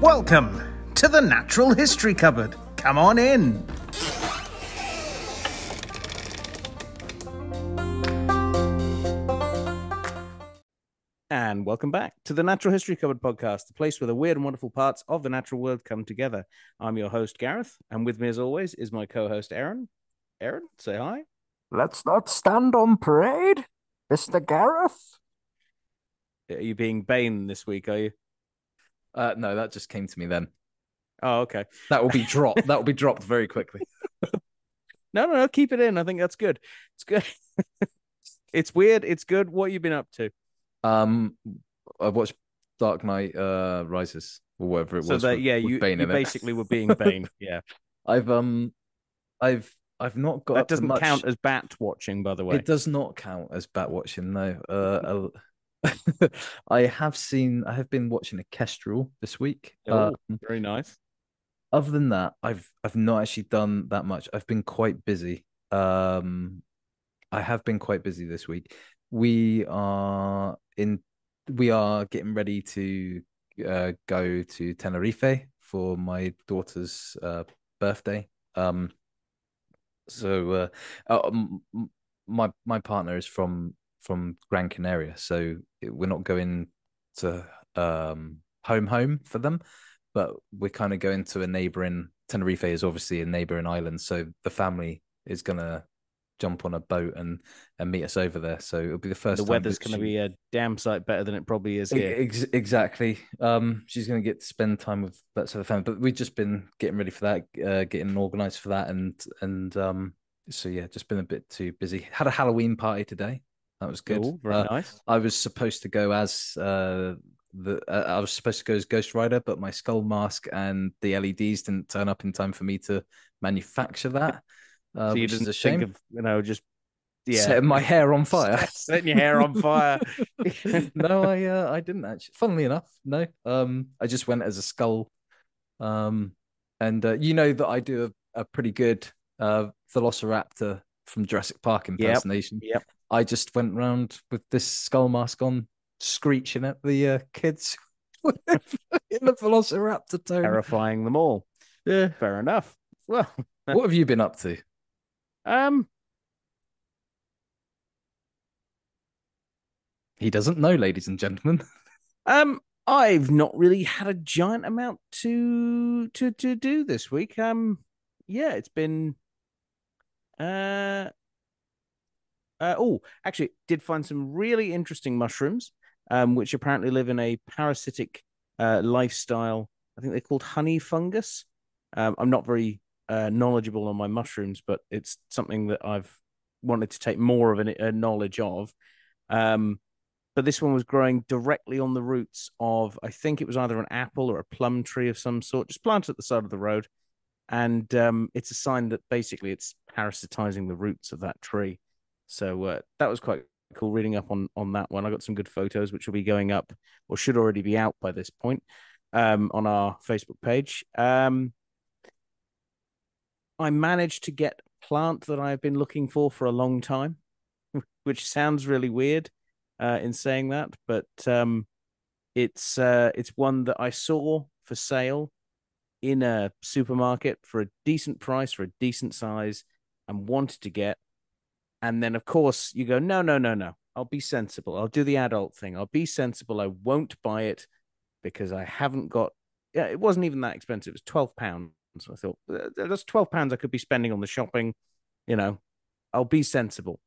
Welcome to the Natural History Cupboard. Come on in. And welcome back to the Natural History Cupboard podcast, the place where the weird and wonderful parts of the natural world come together. I'm your host, Gareth, and with me, as always, is my co host, Aaron. Aaron, say hi. Let's not stand on parade, Mr. Gareth. Are you being Bane this week, are you? Uh, no, that just came to me then. Oh, okay. That will be dropped. that will be dropped very quickly. No, no, no, keep it in. I think that's good. It's good. it's weird. It's good. What have you been up to? Um, I watched Dark Knight uh Rises or whatever it So was. that with- yeah, with you, you basically were being Bane. Yeah, I've um, I've I've not got that doesn't much- count as bat watching, by the way. It does not count as bat watching. No. Uh, uh, I have seen. I have been watching a Kestrel this week. Oh, Um, very nice. other than that, I've I've not actually done that much. I've been quite busy. Um, I have been quite busy this week. We are in. We are getting ready to uh, go to Tenerife for my daughter's uh, birthday. Um, so uh, uh, my my partner is from from Gran Canaria, so we're not going to um home home for them but we're kind of going to a neighboring Tenerife is obviously a neighboring island, so the family is gonna jump on a boat and and meet us over there. So it'll be the first. The weather's going to she- be a damn sight better than it probably is here. Ex- exactly. Um, she's gonna get to spend time with that sort of family. But we've just been getting ready for that, uh, getting organised for that, and and um, so yeah, just been a bit too busy. Had a Halloween party today. That was good. Cool, very Uh, nice. I was supposed to go as uh the uh, I was supposed to go as Ghost Rider, but my skull mask and the LEDs didn't turn up in time for me to manufacture that. Uh, so you which didn't is a shame. of you know just yeah Setting my hair on fire. setting your hair on fire. no, I uh, I didn't actually. Funnily enough, no. Um, I just went as a skull. Um, and uh, you know that I do a, a pretty good uh Velociraptor from Jurassic Park impersonation. Yep. I just went round with this skull mask on, screeching at the uh, kids in the Velociraptor tone. terrifying them all. Yeah. Fair enough. Well, What have you been up to? um, He doesn't know, ladies and gentlemen. um, I've not really had a giant amount to to to do this week. Um, yeah, it's been. Uh, uh oh, actually, did find some really interesting mushrooms, um, which apparently live in a parasitic uh lifestyle. I think they're called honey fungus. Um, I'm not very uh, knowledgeable on my mushrooms, but it's something that I've wanted to take more of a knowledge of. Um, but this one was growing directly on the roots of, I think it was either an apple or a plum tree of some sort, just planted at the side of the road. And um, it's a sign that basically it's parasitizing the roots of that tree. So uh, that was quite cool reading up on on that one. I got some good photos, which will be going up or should already be out by this point um, on our Facebook page. Um, I managed to get plant that I've been looking for for a long time, which sounds really weird uh, in saying that, but um, it's uh, it's one that I saw for sale in a supermarket for a decent price for a decent size and wanted to get. And then, of course, you go, no, no, no, no. I'll be sensible. I'll do the adult thing. I'll be sensible. I won't buy it because I haven't got. Yeah, it wasn't even that expensive. It was twelve pounds. So I thought "Uh, that's twelve pounds I could be spending on the shopping. You know, I'll be sensible.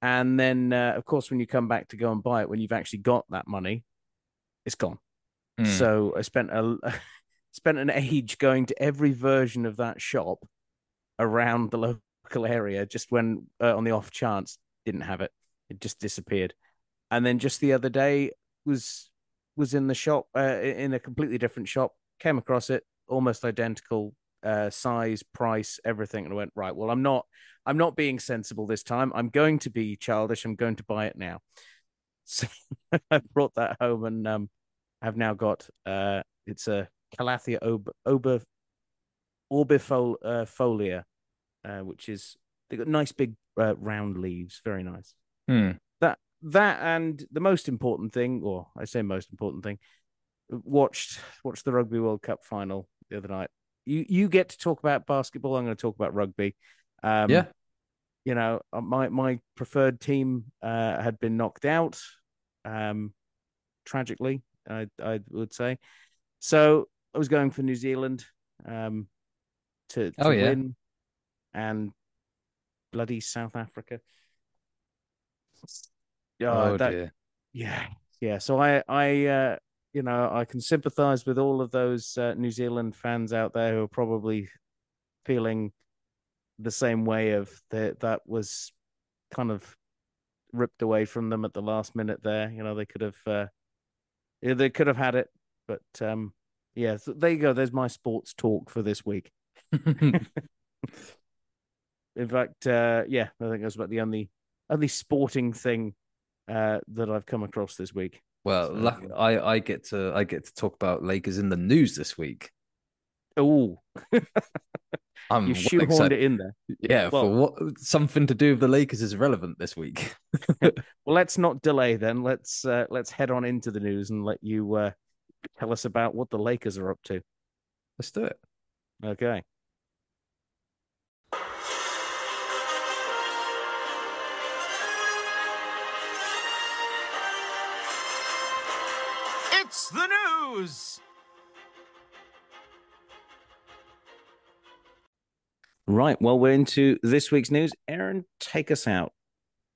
And then, uh, of course, when you come back to go and buy it, when you've actually got that money, it's gone. Hmm. So I spent a spent an age going to every version of that shop around the local area. Just when uh, on the off chance didn't have it, it just disappeared. And then just the other day was was in the shop uh, in a completely different shop. Came across it, almost identical uh, size, price, everything, and I went right. Well, I'm not I'm not being sensible this time. I'm going to be childish. I'm going to buy it now. So I brought that home and um, I've now got uh, it's a Calathea ob- ober orbifolia, uh, which is they've got nice big uh, round leaves, very nice. Hmm. That that and the most important thing, or I say most important thing, watched watched the Rugby World Cup final the other night. You you get to talk about basketball. I'm going to talk about rugby. Um, yeah. you know, uh, my my preferred team uh, had been knocked out, um, tragically, I I would say. So I was going for New Zealand, um, to, to Oh, yeah. win, and bloody South Africa. Yeah, Oh, that, dear. yeah, yeah. So I, I, uh, you know, I can sympathise with all of those uh, New Zealand fans out there who are probably feeling the same way of that. That was kind of ripped away from them at the last minute. There, you know, they could have, uh, they could have had it, but um, yeah. So there you go. There's my sports talk for this week. In fact, uh, yeah, I think that's about the only only sporting thing uh, that I've come across this week. well, So, luck- I I get to I get to talk about Lakers in the news this week. Oh, I'm you well shoehorned excited. it in there. Yeah, for what something to do with the Lakers is relevant this week. Well, let's not delay then. Let's uh, let's head on into the news and let you uh, tell us about what the Lakers are up to. Let's do it. Okay. It's the news! Right. Well, we're into this week's news. Aaron, take us out.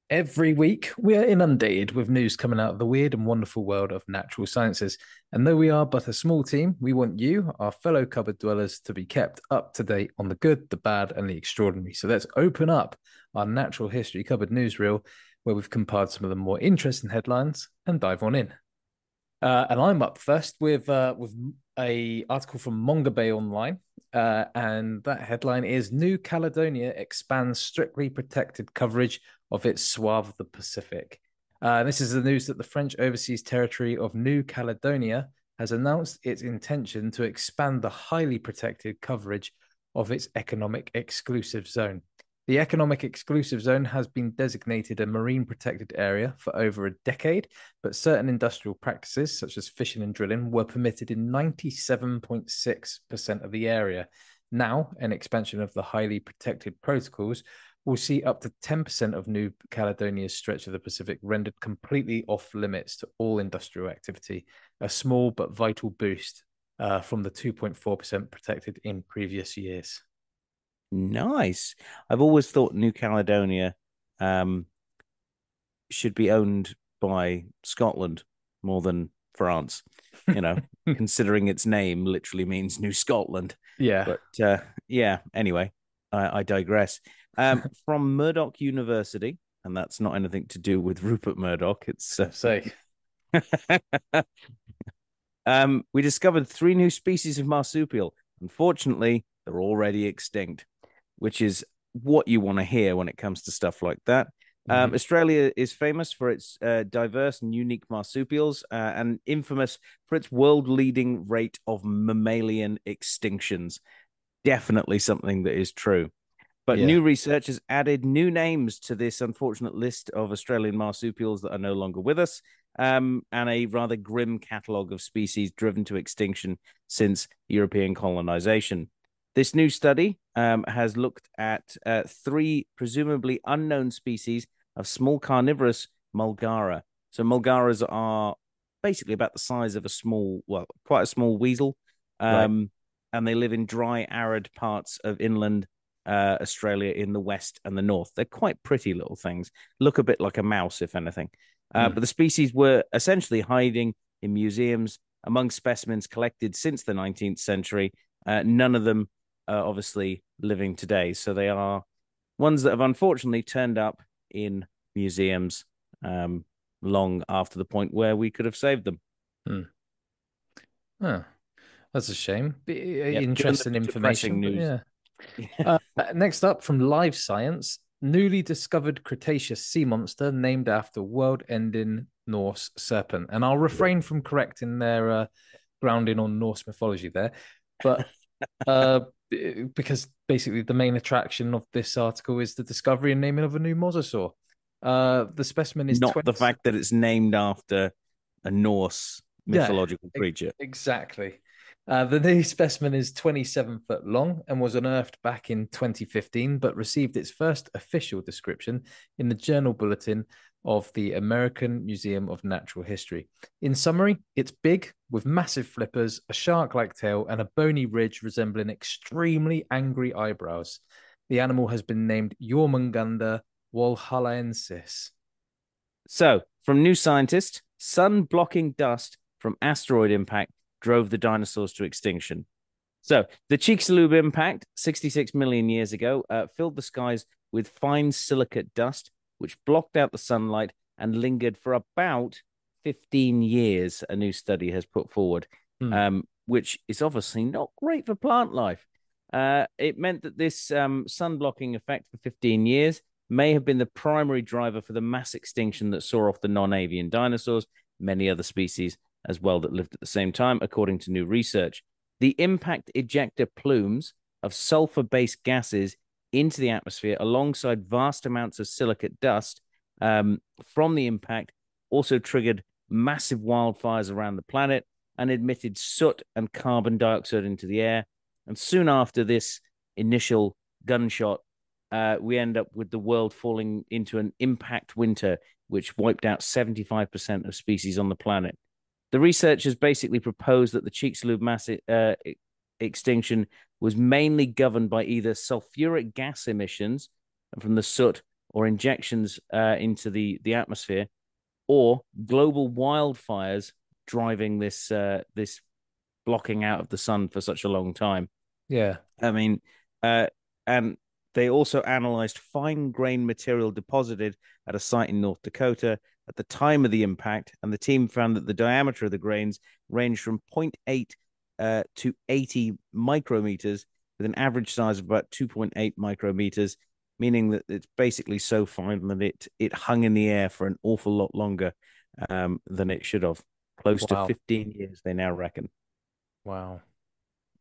Every week, we are inundated with news coming out of the weird and wonderful world of natural sciences. And though we are but a small team, we want you, our fellow cupboard dwellers, to be kept up to date on the good, the bad, and the extraordinary. So let's open up our natural history cupboard newsreel, where we've compiled some of the more interesting headlines and dive on in. Uh, and I'm up first with uh, with a article from Mongabay Online, uh, and that headline is New Caledonia expands strictly protected coverage of its swath of the Pacific. Uh, this is the news that the French overseas territory of New Caledonia has announced its intention to expand the highly protected coverage of its economic exclusive zone. The economic exclusive zone has been designated a marine protected area for over a decade, but certain industrial practices, such as fishing and drilling, were permitted in 97.6% of the area. Now, an expansion of the highly protected protocols will see up to 10% of New Caledonia's stretch of the Pacific rendered completely off limits to all industrial activity, a small but vital boost uh, from the 2.4% protected in previous years. Nice. I've always thought New Caledonia um, should be owned by Scotland more than France. You know, considering its name literally means New Scotland. Yeah. But uh, yeah, anyway, I, I digress. Um, from Murdoch University, and that's not anything to do with Rupert Murdoch. It's uh, so, um, we discovered three new species of marsupial. Unfortunately, they're already extinct, which is what you want to hear when it comes to stuff like that. Um, Australia is famous for its uh, diverse and unique marsupials uh, and infamous for its world leading rate of mammalian extinctions. Definitely something that is true. But Yeah. new research has added new names to this unfortunate list of Australian marsupials that are no longer with us, um, and a rather grim catalogue of species driven to extinction since European colonization. This new study um, has looked at uh, three presumably unknown species of small carnivorous mulgara. So mulgaras are basically about the size of a small, well, quite a small weasel, Right. um, and they live in dry, arid parts of inland uh, Australia in the west and the north. They're quite pretty little things. Look a bit like a mouse, if anything. Uh, Hmm. But the species were essentially hiding in museums among specimens collected since the 19th century. Uh, none of them are obviously living today. So they are ones that have unfortunately turned up in museums um, long after the point where we could have saved them. Huh. That's a shame. Be- given Interesting information. news. Yeah. Uh, next up from Live Science, newly discovered Cretaceous sea monster named after world-ending Norse serpent. And I'll refrain from correcting their uh, grounding on Norse mythology there, but uh, because basically the main attraction of this article is the discovery and naming of a new mosasaur. Uh, the specimen is Not 20 the fact that it's named after a Norse mythological Ex- creature. Exactly. Uh, the new specimen is 27 foot long and was unearthed back in 2015, but received its first official description in the Journal Bulletin of the American Museum of Natural History. In summary, it's big, with massive flippers, a shark like tail, and a bony ridge resembling extremely angry eyebrows. The animal has been named Jormungandr walhallaensis. So, from New Scientist, sun blocking dust from asteroid impact drove the dinosaurs to extinction. So, the Chicxulub impact 66 million years ago uh, filled the skies with fine silicate dust, which blocked out the sunlight and lingered for about 15 years, a new study has put forward, Hmm. um, which is obviously not great for plant life. Uh, it meant that this um, sun blocking effect for 15 years may have been the primary driver for the mass extinction that saw off the non avian dinosaurs, many other species as well that lived at the same time, according to new research. The impact ejector plumes of sulfur based gases into the atmosphere alongside vast amounts of silicate dust um, from the impact also triggered massive wildfires around the planet and emitted soot and carbon dioxide into the air. And soon after this initial gunshot, uh, we end up with the world falling into an impact winter, which wiped out 75% of species on the planet. The researchers basically proposed that the Chicxulub mass uh, extinction was mainly governed by either sulfuric gas emissions from the soot or injections uh, into the, the atmosphere, or global wildfires driving this uh, this blocking out of the sun for such a long time. Yeah. I mean, uh, and they also analyzed fine grain material deposited at a site in North Dakota at the time of the impact, and the team found that the diameter of the grains ranged from 0.8 uh, to 80 micrometers, with an average size of about 2.8 micrometers, meaning that it's basically so fine that it it hung in the air for an awful lot longer um, than it should have. Close Wow. to 15 years, they now reckon. Wow.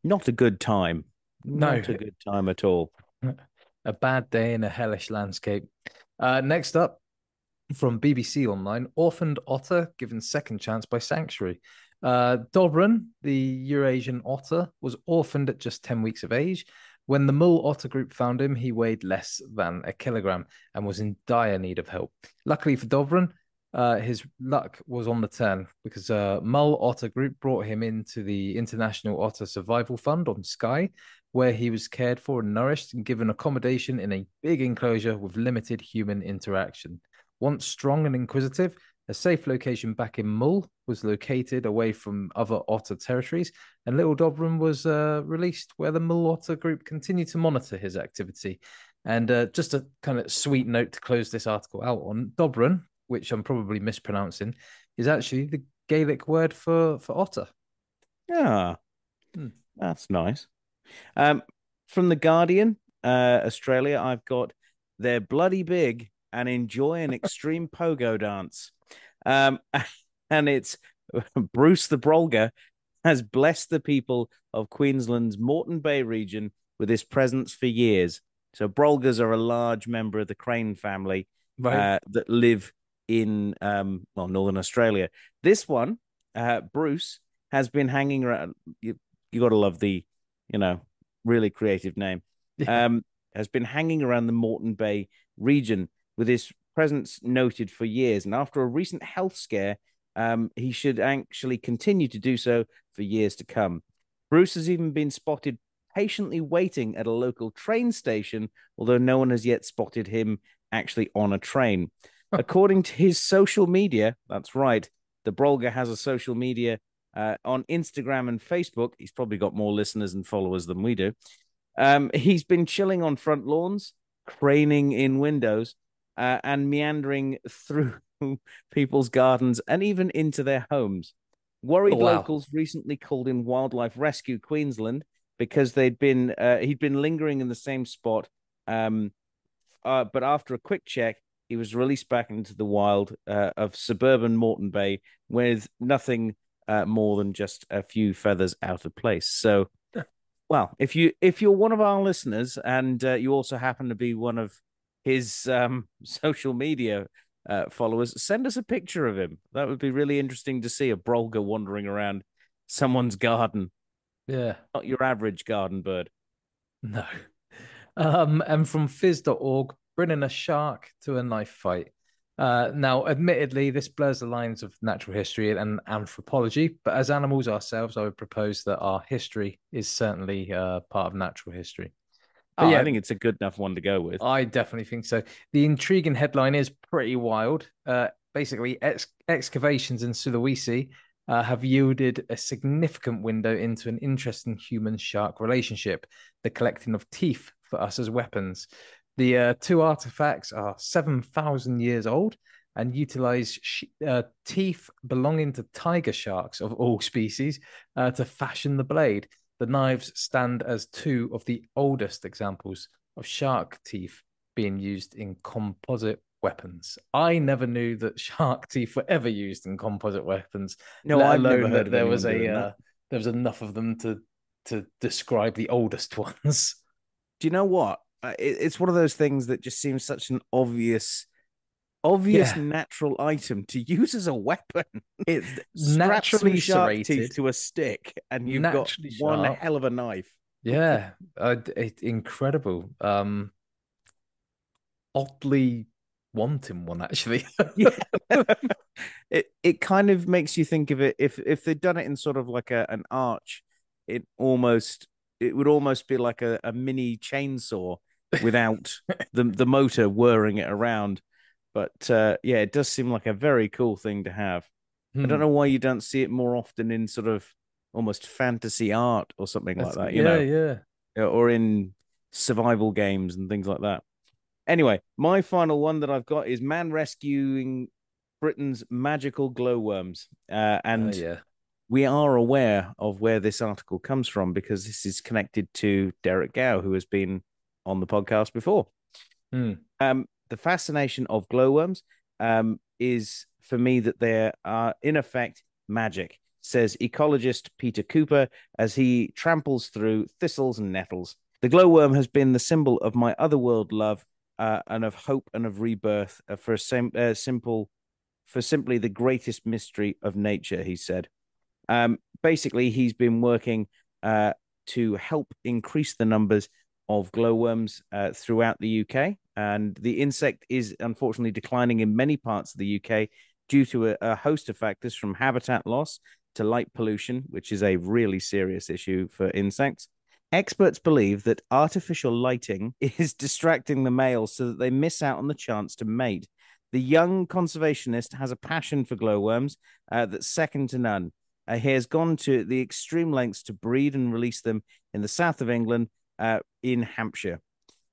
Not a good time. No. Not a good time at all. A bad day in a hellish landscape. Uh, next up, from BBC Online, orphaned otter given second chance by sanctuary. Uh, Dobrin, the Eurasian otter, was orphaned at just 10 weeks of age. When the Mull Otter Group found him, he weighed less than a kilogram and was in dire need of help. Luckily for Dobrin, uh, his luck was on the turn because uh, Mull Otter Group brought him into the International Otter Survival Fund on Skye, where he was cared for and nourished and given accommodation in a big enclosure with limited human interaction. Once strong and inquisitive, a safe location back in Mull was located away from other otter territories, and Little Dobrin was uh, released where the Mull Otter Group continued to monitor his activity. And uh, just a kind of sweet note to close this article out on Dobrin, which I'm probably mispronouncing, is actually the Gaelic word for, for otter. Yeah, Hmm. that's nice. Um, from the Guardian, uh, Australia, I've got they're bloody big and enjoy an extreme pogo dance. Um, and it's Bruce the Brolga has blessed the people of Queensland's Moreton Bay region with his presence for years. So Brolgas are a large member of the crane family uh, that live in um, well Northern Australia. This one, uh, Bruce, has been hanging around. You you got to love the, you know, really creative name. Um, has been hanging around the Moreton Bay region with his presence noted for years, and after a recent health scare, um, he should actually continue to do so for years to come. Bruce has even been spotted patiently waiting at a local train station, although no one has yet spotted him actually on a train. According to his social media, that's right, the Brolga has a social media uh, on Instagram and Facebook. He's probably got more listeners and followers than we do. Um, he's been chilling on front lawns, craning in windows, uh, and meandering through people's gardens and even into their homes. Worried Oh, wow. locals recently called in Wildlife Rescue Queensland because they'd been uh, he'd been lingering in the same spot. Um, uh, but after a quick check, he was released back into the wild uh, of suburban Moreton Bay with nothing uh, more than just a few feathers out of place. So, well, if you if you're one of our listeners and uh, you also happen to be one of his um, social media uh, followers, send us a picture of him. That would be really interesting to see a Brolga wandering around someone's garden. Yeah. Not your average garden bird. No. Um, and from phys.org, bringing a shark to a knife fight. Uh, now, admittedly, this blurs the lines of natural history and anthropology, but as animals ourselves, I would propose that our history is certainly uh, part of natural history. Oh, yeah, I think it's a good enough one to go with. I definitely think so. The intriguing headline is pretty wild. Uh, basically, ex- excavations in Sulawesi uh, have yielded a significant window into an interesting human shark relationship, the collecting of teeth for us as weapons. The uh, two artifacts are 7,000 years old and utilize sh- uh, teeth belonging to tiger sharks of all species uh, to fashion the blade. The knives stand as two of the oldest examples of shark teeth being used in composite weapons. I never knew that shark teeth were ever used in composite weapons. No, I've never heard that there was a uh, there was enough of them to to describe the oldest ones. Do you know what? It's one of those things that just seems such an obvious, obvious Yeah. natural item to use as a weapon. It's naturally serrated. teeth to a stick, and you've Naturally got one sharp. hell of a knife. Yeah, uh, it, incredible. Um, oddly wanting one actually. Yeah. it it kind of makes you think of it if if they'd done it in sort of like a an arch, it almost it would almost be like a, a mini chainsaw without the the motor whirring it around. But uh, yeah, it does seem like a very cool thing to have. I don't Hmm. know why you don't see it more often in sort of almost fantasy art or something like that, you yeah, know, yeah. or in survival games and things like that. Anyway, my final one that I've got is man rescuing Britain's magical glowworms. Uh, and Uh, yeah. we are aware of where this article comes from because this is connected to Derek Gow, who has been on the podcast before. Hmm. Um, the fascination of glowworms um, is for me that they are in effect magic, says ecologist Peter Cooper as he tramples through thistles and nettles. The glowworm has been the symbol of my otherworld love uh, and of hope and of rebirth uh, for a sim- uh, simple, for simply the greatest mystery of nature. He said. Um, basically, he's been working uh, to help increase the numbers of glowworms uh, throughout the UK. And the insect is unfortunately declining in many parts of the UK due to a, a host of factors from habitat loss to light pollution, which is a really serious issue for insects. Experts believe that artificial lighting is distracting the males so that they miss out on the chance to mate. The young conservationist has a passion for glowworms uh, that's second to none. Uh, he has gone to the extreme lengths to breed and release them in the south of England, uh, in Hampshire.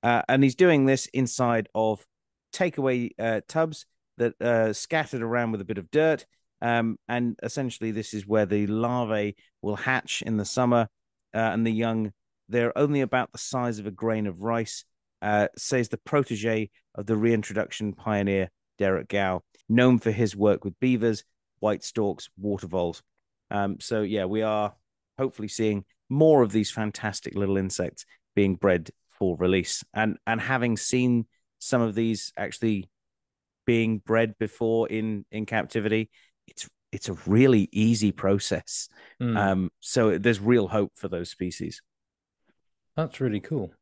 Uh, and he's doing this inside of takeaway uh, tubs that are scattered around with a bit of dirt. Um, and essentially, this is where the larvae will hatch in the summer, uh, and the young, they're only about the size of a grain of rice, uh, says the protege of the reintroduction pioneer, Derek Gow, known for his work with beavers, white storks, water voles. Um, so, yeah, we are hopefully seeing more of these fantastic little insects being bred for release. And and having seen some of these actually being bred before in in captivity, it's it's a really easy process. Hmm. Um, so there's real hope for those species. That's really cool.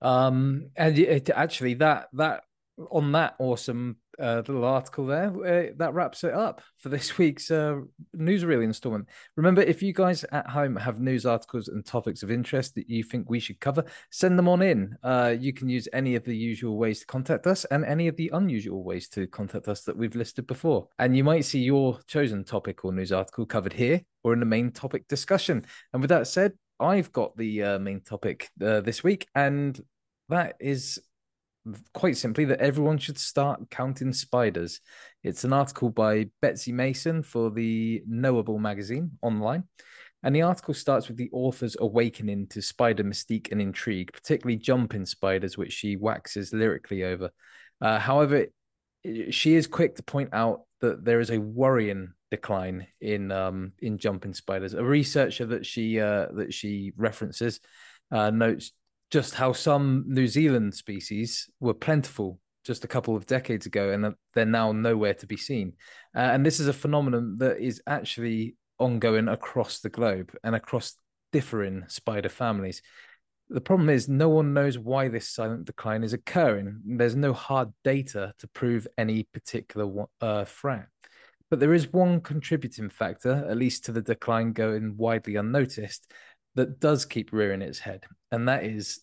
Um, and it, actually, that that on that awesome uh, little article there, uh, that wraps it up for this week's uh, newsreel installment. Remember, if you guys at home have news articles and topics of interest that you think we should cover, send them on in. Uh, you can use any of the usual ways to contact us and any of the unusual ways to contact us that we've listed before. And you might see your chosen topic or news article covered here or in the main topic discussion. And with that said, I've got the uh, main topic uh, this week, and that is quite simply that everyone should start counting spiders. It's an article by Betsy Mason for the Knowable magazine online. And the article starts with the author's awakening to spider mystique and intrigue, particularly jumping spiders, which she waxes lyrically over. Uh, however, she is quick to point out that there is a worrying decline in um, in jumping spiders. A researcher that she uh, that she references uh, notes just how some New Zealand species were plentiful just a couple of decades ago, and they're now nowhere to be seen. Uh, and this is a phenomenon that is actually ongoing across the globe and across differing spider families. The problem is, no one knows why this silent decline is occurring. There's no hard data to prove any particular uh, threat. But there is one contributing factor, at least to the decline going widely unnoticed, that does keep rearing its head. And that is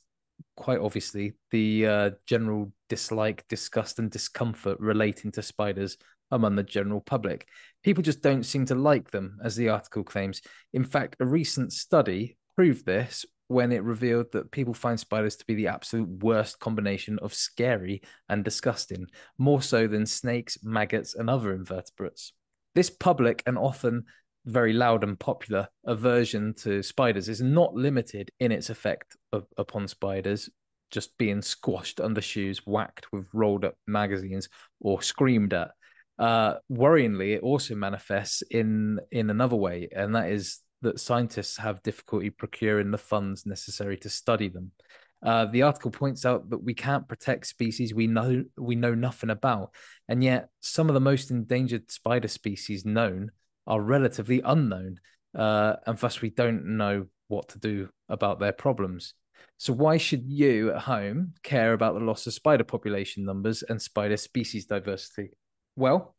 quite obviously the uh, general dislike, disgust, and discomfort relating to spiders among the general public. People just don't seem to like them, as the article claims. In fact, a recent study proved this when it revealed that people find spiders to be the absolute worst combination of scary and disgusting, more so than snakes, maggots, and other invertebrates. This public and often very loud and popular aversion to spiders is not limited in its effect of, upon spiders just being squashed under shoes, whacked with rolled up magazines, or screamed at. Uh, worryingly, it also manifests in in another way, and that is that scientists have difficulty procuring the funds necessary to study them. Uh, the article points out that we can't protect species we know we know nothing about, and yet some of the most endangered spider species known are relatively unknown, uh, and thus we don't know what to do about their problems. So why should you at home care about the loss of spider population numbers and spider species diversity? Well,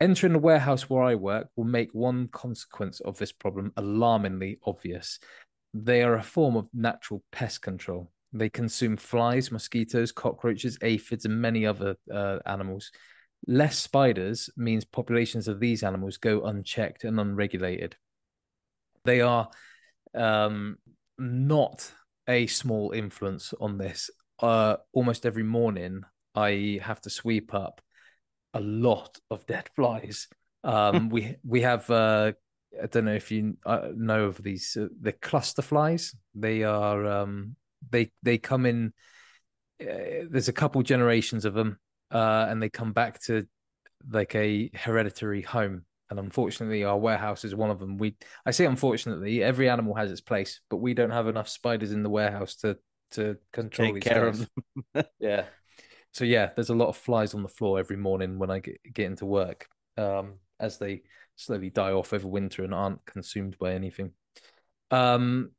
Entering the warehouse where I work will make one consequence of this problem alarmingly obvious. They are a form of natural pest control. They consume flies, mosquitoes, cockroaches, aphids, and many other uh, animals. Less spiders means populations of these animals go unchecked and unregulated. They are um, not a small influence on this. Uh, almost every morning, I have to sweep up a lot of dead flies. Um, we we have uh, I don't know if you uh, know of these uh, the cluster flies. They are um, they they come in. Uh, there's a couple generations of them, uh, and they come back to like a hereditary home. And unfortunately, our warehouse is one of them. We I say unfortunately, every animal has its place, but we don't have enough spiders in the warehouse to to control Take care guys. of them. yeah so yeah, there's a lot of flies on the floor every morning when I get, get into work, um, as they slowly die off over winter and aren't consumed by anything. Um,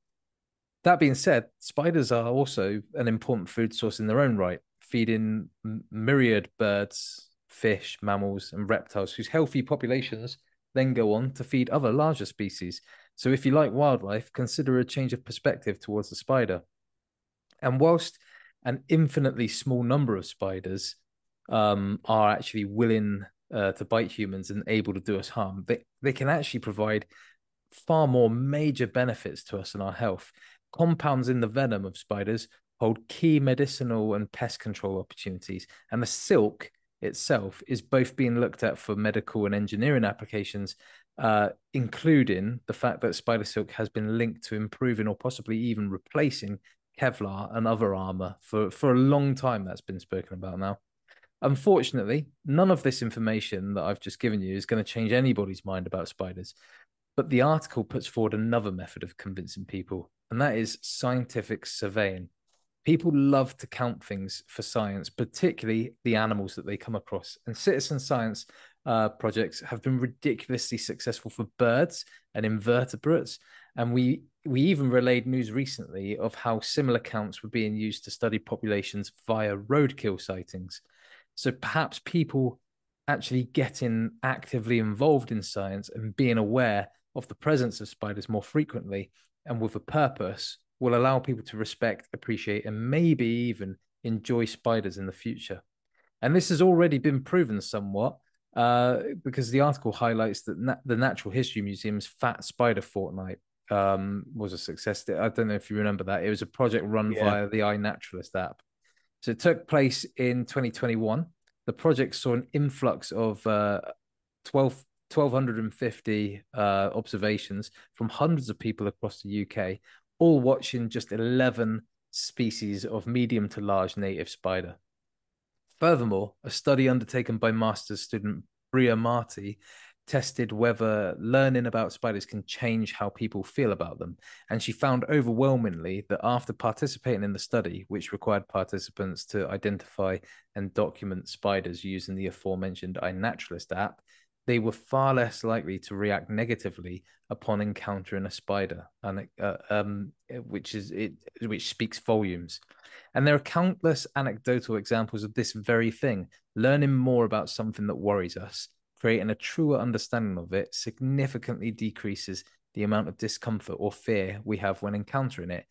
that being said, spiders are also an important food source in their own right, feeding myriad birds, fish, mammals, and reptiles whose healthy populations then go on to feed other larger species. So, if you like wildlife, consider a change of perspective towards the spider. And whilst an infinitely small number of spiders um, are actually willing uh, to bite humans and able to do us harm, they, they can actually provide far more major benefits to us and our health. Compounds in the venom of spiders hold key medicinal and pest control opportunities, and the silk itself is both being looked at for medical and engineering applications, uh, including the fact that spider silk has been linked to improving or possibly even replacing Kevlar and other armor for, for a long time that's been spoken about now. Unfortunately, none of this information that I've just given you is going to change anybody's mind about spiders. But the article puts forward another method of convincing people, and that is scientific surveying. People love to count things for science, particularly the animals that they come across. And citizen science uh, projects have been ridiculously successful for birds and invertebrates. And we we even relayed news recently of how similar counts were being used to study populations via roadkill sightings. So perhaps people actually getting actively involved in science and being aware of the presence of spiders more frequently and with a purpose will allow people to respect, appreciate, and maybe even enjoy spiders in the future. And this has already been proven somewhat uh, because the article highlights that na- the Natural History Museum's Fat Spider Fortnight um, was a success. I don't know if you remember that. It was a project run Yeah. via the iNaturalist app. So it took place in 2021. The project saw an influx of uh, 12, 1,250 uh, observations from hundreds of people across the UK, all watching just 11 species of medium to large native spider. Furthermore, a study undertaken by master's student Bria Marty tested whether learning about spiders can change how people feel about them. And she found overwhelmingly that after participating in the study, which required participants to identify and document spiders using the aforementioned iNaturalist app, they were far less likely to react negatively upon encountering a spider, and uh, um, which is it, which speaks volumes. And there are countless anecdotal examples of this very thing. Learning more about something that worries us, creating a truer understanding of it, significantly decreases the amount of discomfort or fear we have when encountering it.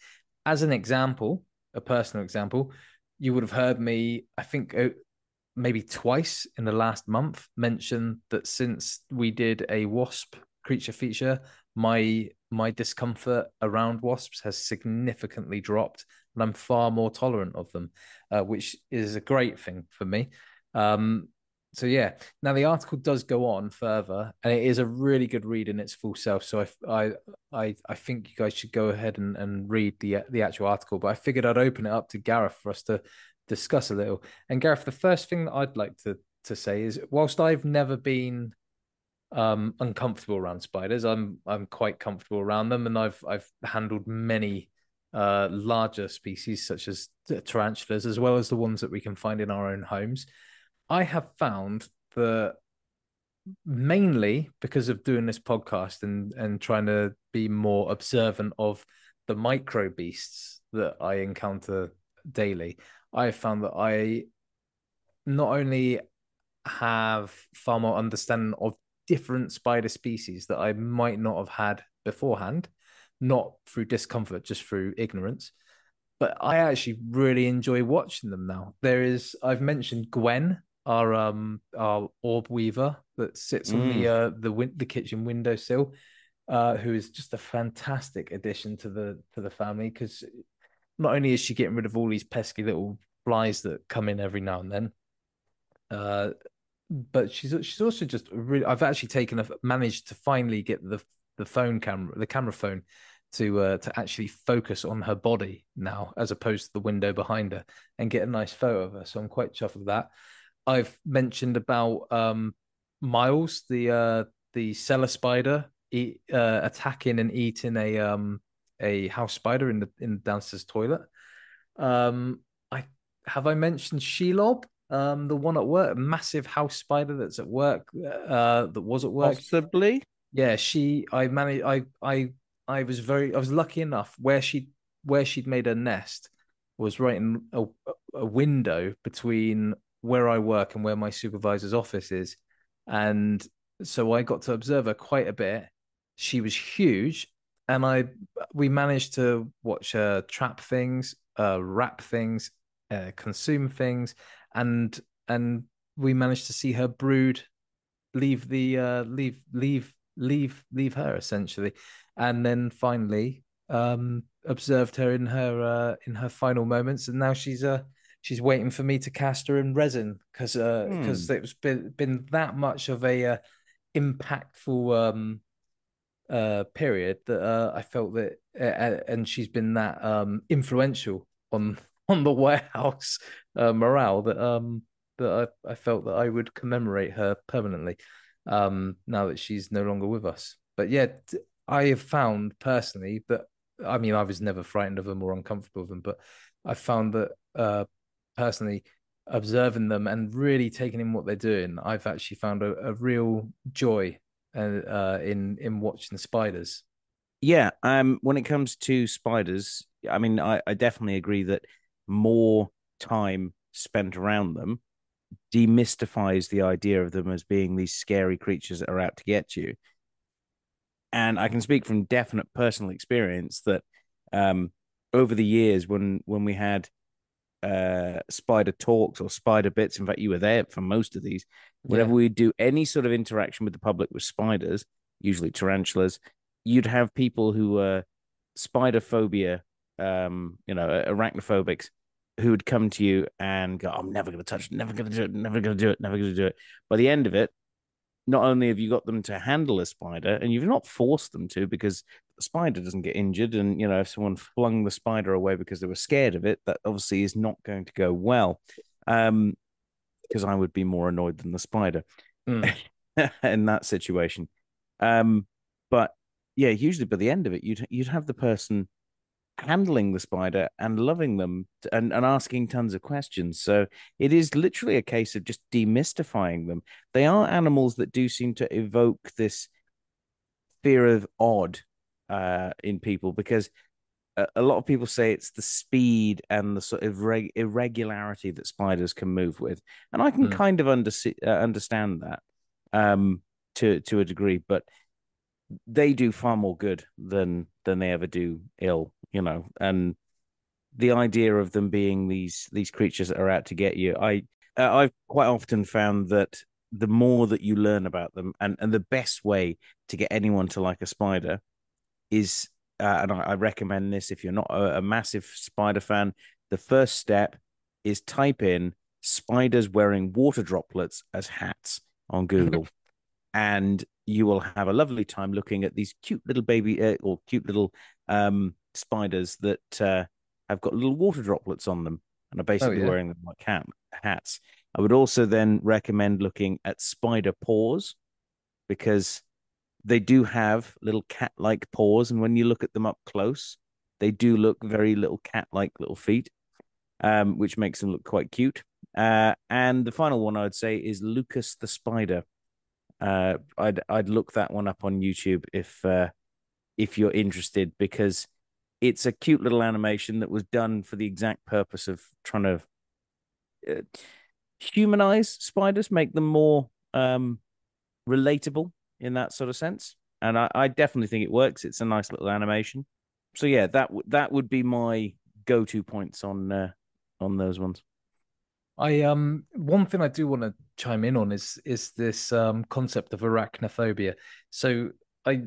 As an example, a personal example, you would have heard me, I think, maybe twice in the last month mention that since we did a wasp creature feature, my my discomfort around wasps has significantly dropped, and I'm far more tolerant of them, uh, which is a great thing for me. Um, so yeah, now the article does go on further, and it is a really good read in its full self. So I I I, think you guys should go ahead and, and read the the actual article. But I figured I'd open it up to Gareth for us to discuss a little. And Gareth, the first thing that I'd like to to say is, whilst I've never been um, uncomfortable around spiders, I'm I'm quite comfortable around them, and I've I've handled many uh, larger species such as tarantulas, as well as the ones that we can find in our own homes. I have found that mainly because of doing this podcast and and trying to be more observant of the micro beasts that I encounter daily, I found that I not only have far more understanding of different spider species that I might not have had beforehand, not through discomfort, just through ignorance. But I actually really enjoy watching them now. There is, I've mentioned Gwen, our um our orb weaver that sits mm. on the mm. uh the win- the kitchen windowsill, uh, who is just a fantastic addition to the to the family because not only is she getting rid of all these pesky little flies that come in every now and then, uh, but she's she's also just really. I've actually taken a managed to finally get the the phone camera, the camera phone, to uh, to actually focus on her body now, as opposed to the window behind her, and get a nice photo of her. So I'm quite chuffed with that. I've mentioned about um, Miles, the uh, the cellar spider, eat, uh, attacking and eating a um, a house spider in the in the downstairs toilet. Um, I have I mentioned Shelob, um, the one at work, massive house spider that's at work, uh, that was at work. Possibly. Yeah, she. I managed. I I I was very. I was lucky enough where she where she'd made her nest was right in a, a window between where I work and where my supervisor's office is, and so I got to observe her quite a bit. She was huge, and I we managed to watch her trap things, uh, wrap things, uh, consume things, and and we managed to see her brood leave the uh, leave leave leave leave her essentially, and then finally um, observed her in her uh, in her final moments, and now she's uh she's waiting for me to cast her in resin because because uh, hmm. it's been been that much of a uh, impactful um uh, period that uh, I felt that, uh, and she's been that um, influential on on the warehouse uh, morale that um, that I, I felt that I would commemorate her permanently um, now that she's no longer with us. But yeah, I have found personally that I mean I was never frightened of them or uncomfortable with them, but I found that uh, personally observing them and really taking in what they're doing, I've actually found a, a real joy uh, in in watching the spiders. Yeah, um, when it comes to spiders, I mean, I, I definitely agree that more time spent around them demystifies the idea of them as being these scary creatures that are out to get you. And I can speak from definite personal experience that um, over the years, when when we had uh, spider talks or spider bits. In fact, you were there for most of these. Whenever yeah. we do any sort of interaction with the public with spiders, usually tarantulas, you'd have people who were spider phobia, um, you know, arachnophobics, who would come to you and go, "I'm never going to touch it, never going to do it, never going to do it, never going to do it." By the end of it, not only have you got them to handle a spider, and you've not forced them to because the spider doesn't get injured. And, you know, if someone flung the spider away because they were scared of it, that obviously is not going to go well. Um, because I would be more annoyed than the spider. Mm. in that situation. Um, but yeah, usually by the end of it, you'd you'd have the person handling the spider and loving them and, and asking tons of questions. So it is literally a case of just demystifying them. They are animals that do seem to evoke this fear of odd uh, in people because a, a lot of people say it's the speed and the sort of irreg- irregularity that spiders can move with, and I can Mm. kind of under- uh, understand that um, to to a degree, but they do far more good than than they ever do ill, you know. And the idea of them being these these creatures that are out to get you, I uh, I've quite often found that the more that you learn about them, and and the best way to get anyone to like a spider is, uh, and I, I recommend this if you're not a, a massive spider fan, the first step is type in spiders wearing water droplets as hats on Google, and you will have a lovely time looking at these cute little baby uh, or cute little um, spiders that uh, have got little water droplets on them and are basically yeah. wearing them like hat, hats. I would also then recommend looking at spider paws because they do have little cat-like paws, and when you look at them up close, they do look very little cat-like little feet, um, which makes them look quite cute. Uh, and the final one I would say is Lucas the spider. Uh, I'd I'd look that one up on YouTube if uh, if you're interested because it's a cute little animation that was done for the exact purpose of trying to uh, humanize spiders, make them more um, relatable in that sort of sense. And I, I definitely think it works. It's a nice little animation. So yeah, that w- that would be my go-to points on uh, on those ones. I um one thing I do want to chime in on is is this um concept of arachnophobia. So I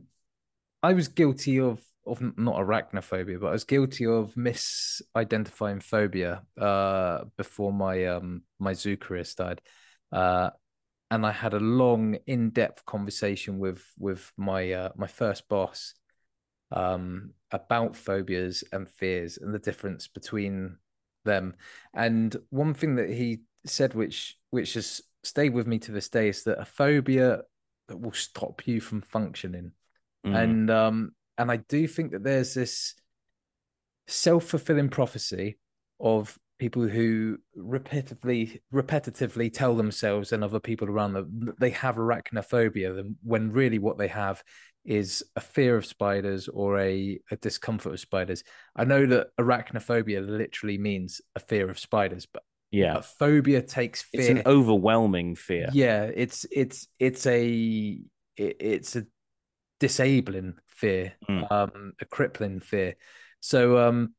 I was guilty of of not arachnophobia, but I was guilty of misidentifying phobia uh before my um my zoo career started. Uh and I had a long in-depth conversation with with my uh my first boss um about phobias and fears and the difference between them. And one thing that he said, which which has stayed with me to this day, is that a phobia that will stop you from functioning. Mhm. And um, and I do think that there's this self-fulfilling prophecy of people who repetitively repetitively tell themselves and other people around them that they have arachnophobia when really what they have is a fear of spiders or a, a discomfort of spiders. I know that arachnophobia literally means a fear of spiders, but yeah, phobia takes fear it's an overwhelming fear. Yeah, it's it's it's a it, it's a disabling fear, Mm. um, a crippling fear. So um,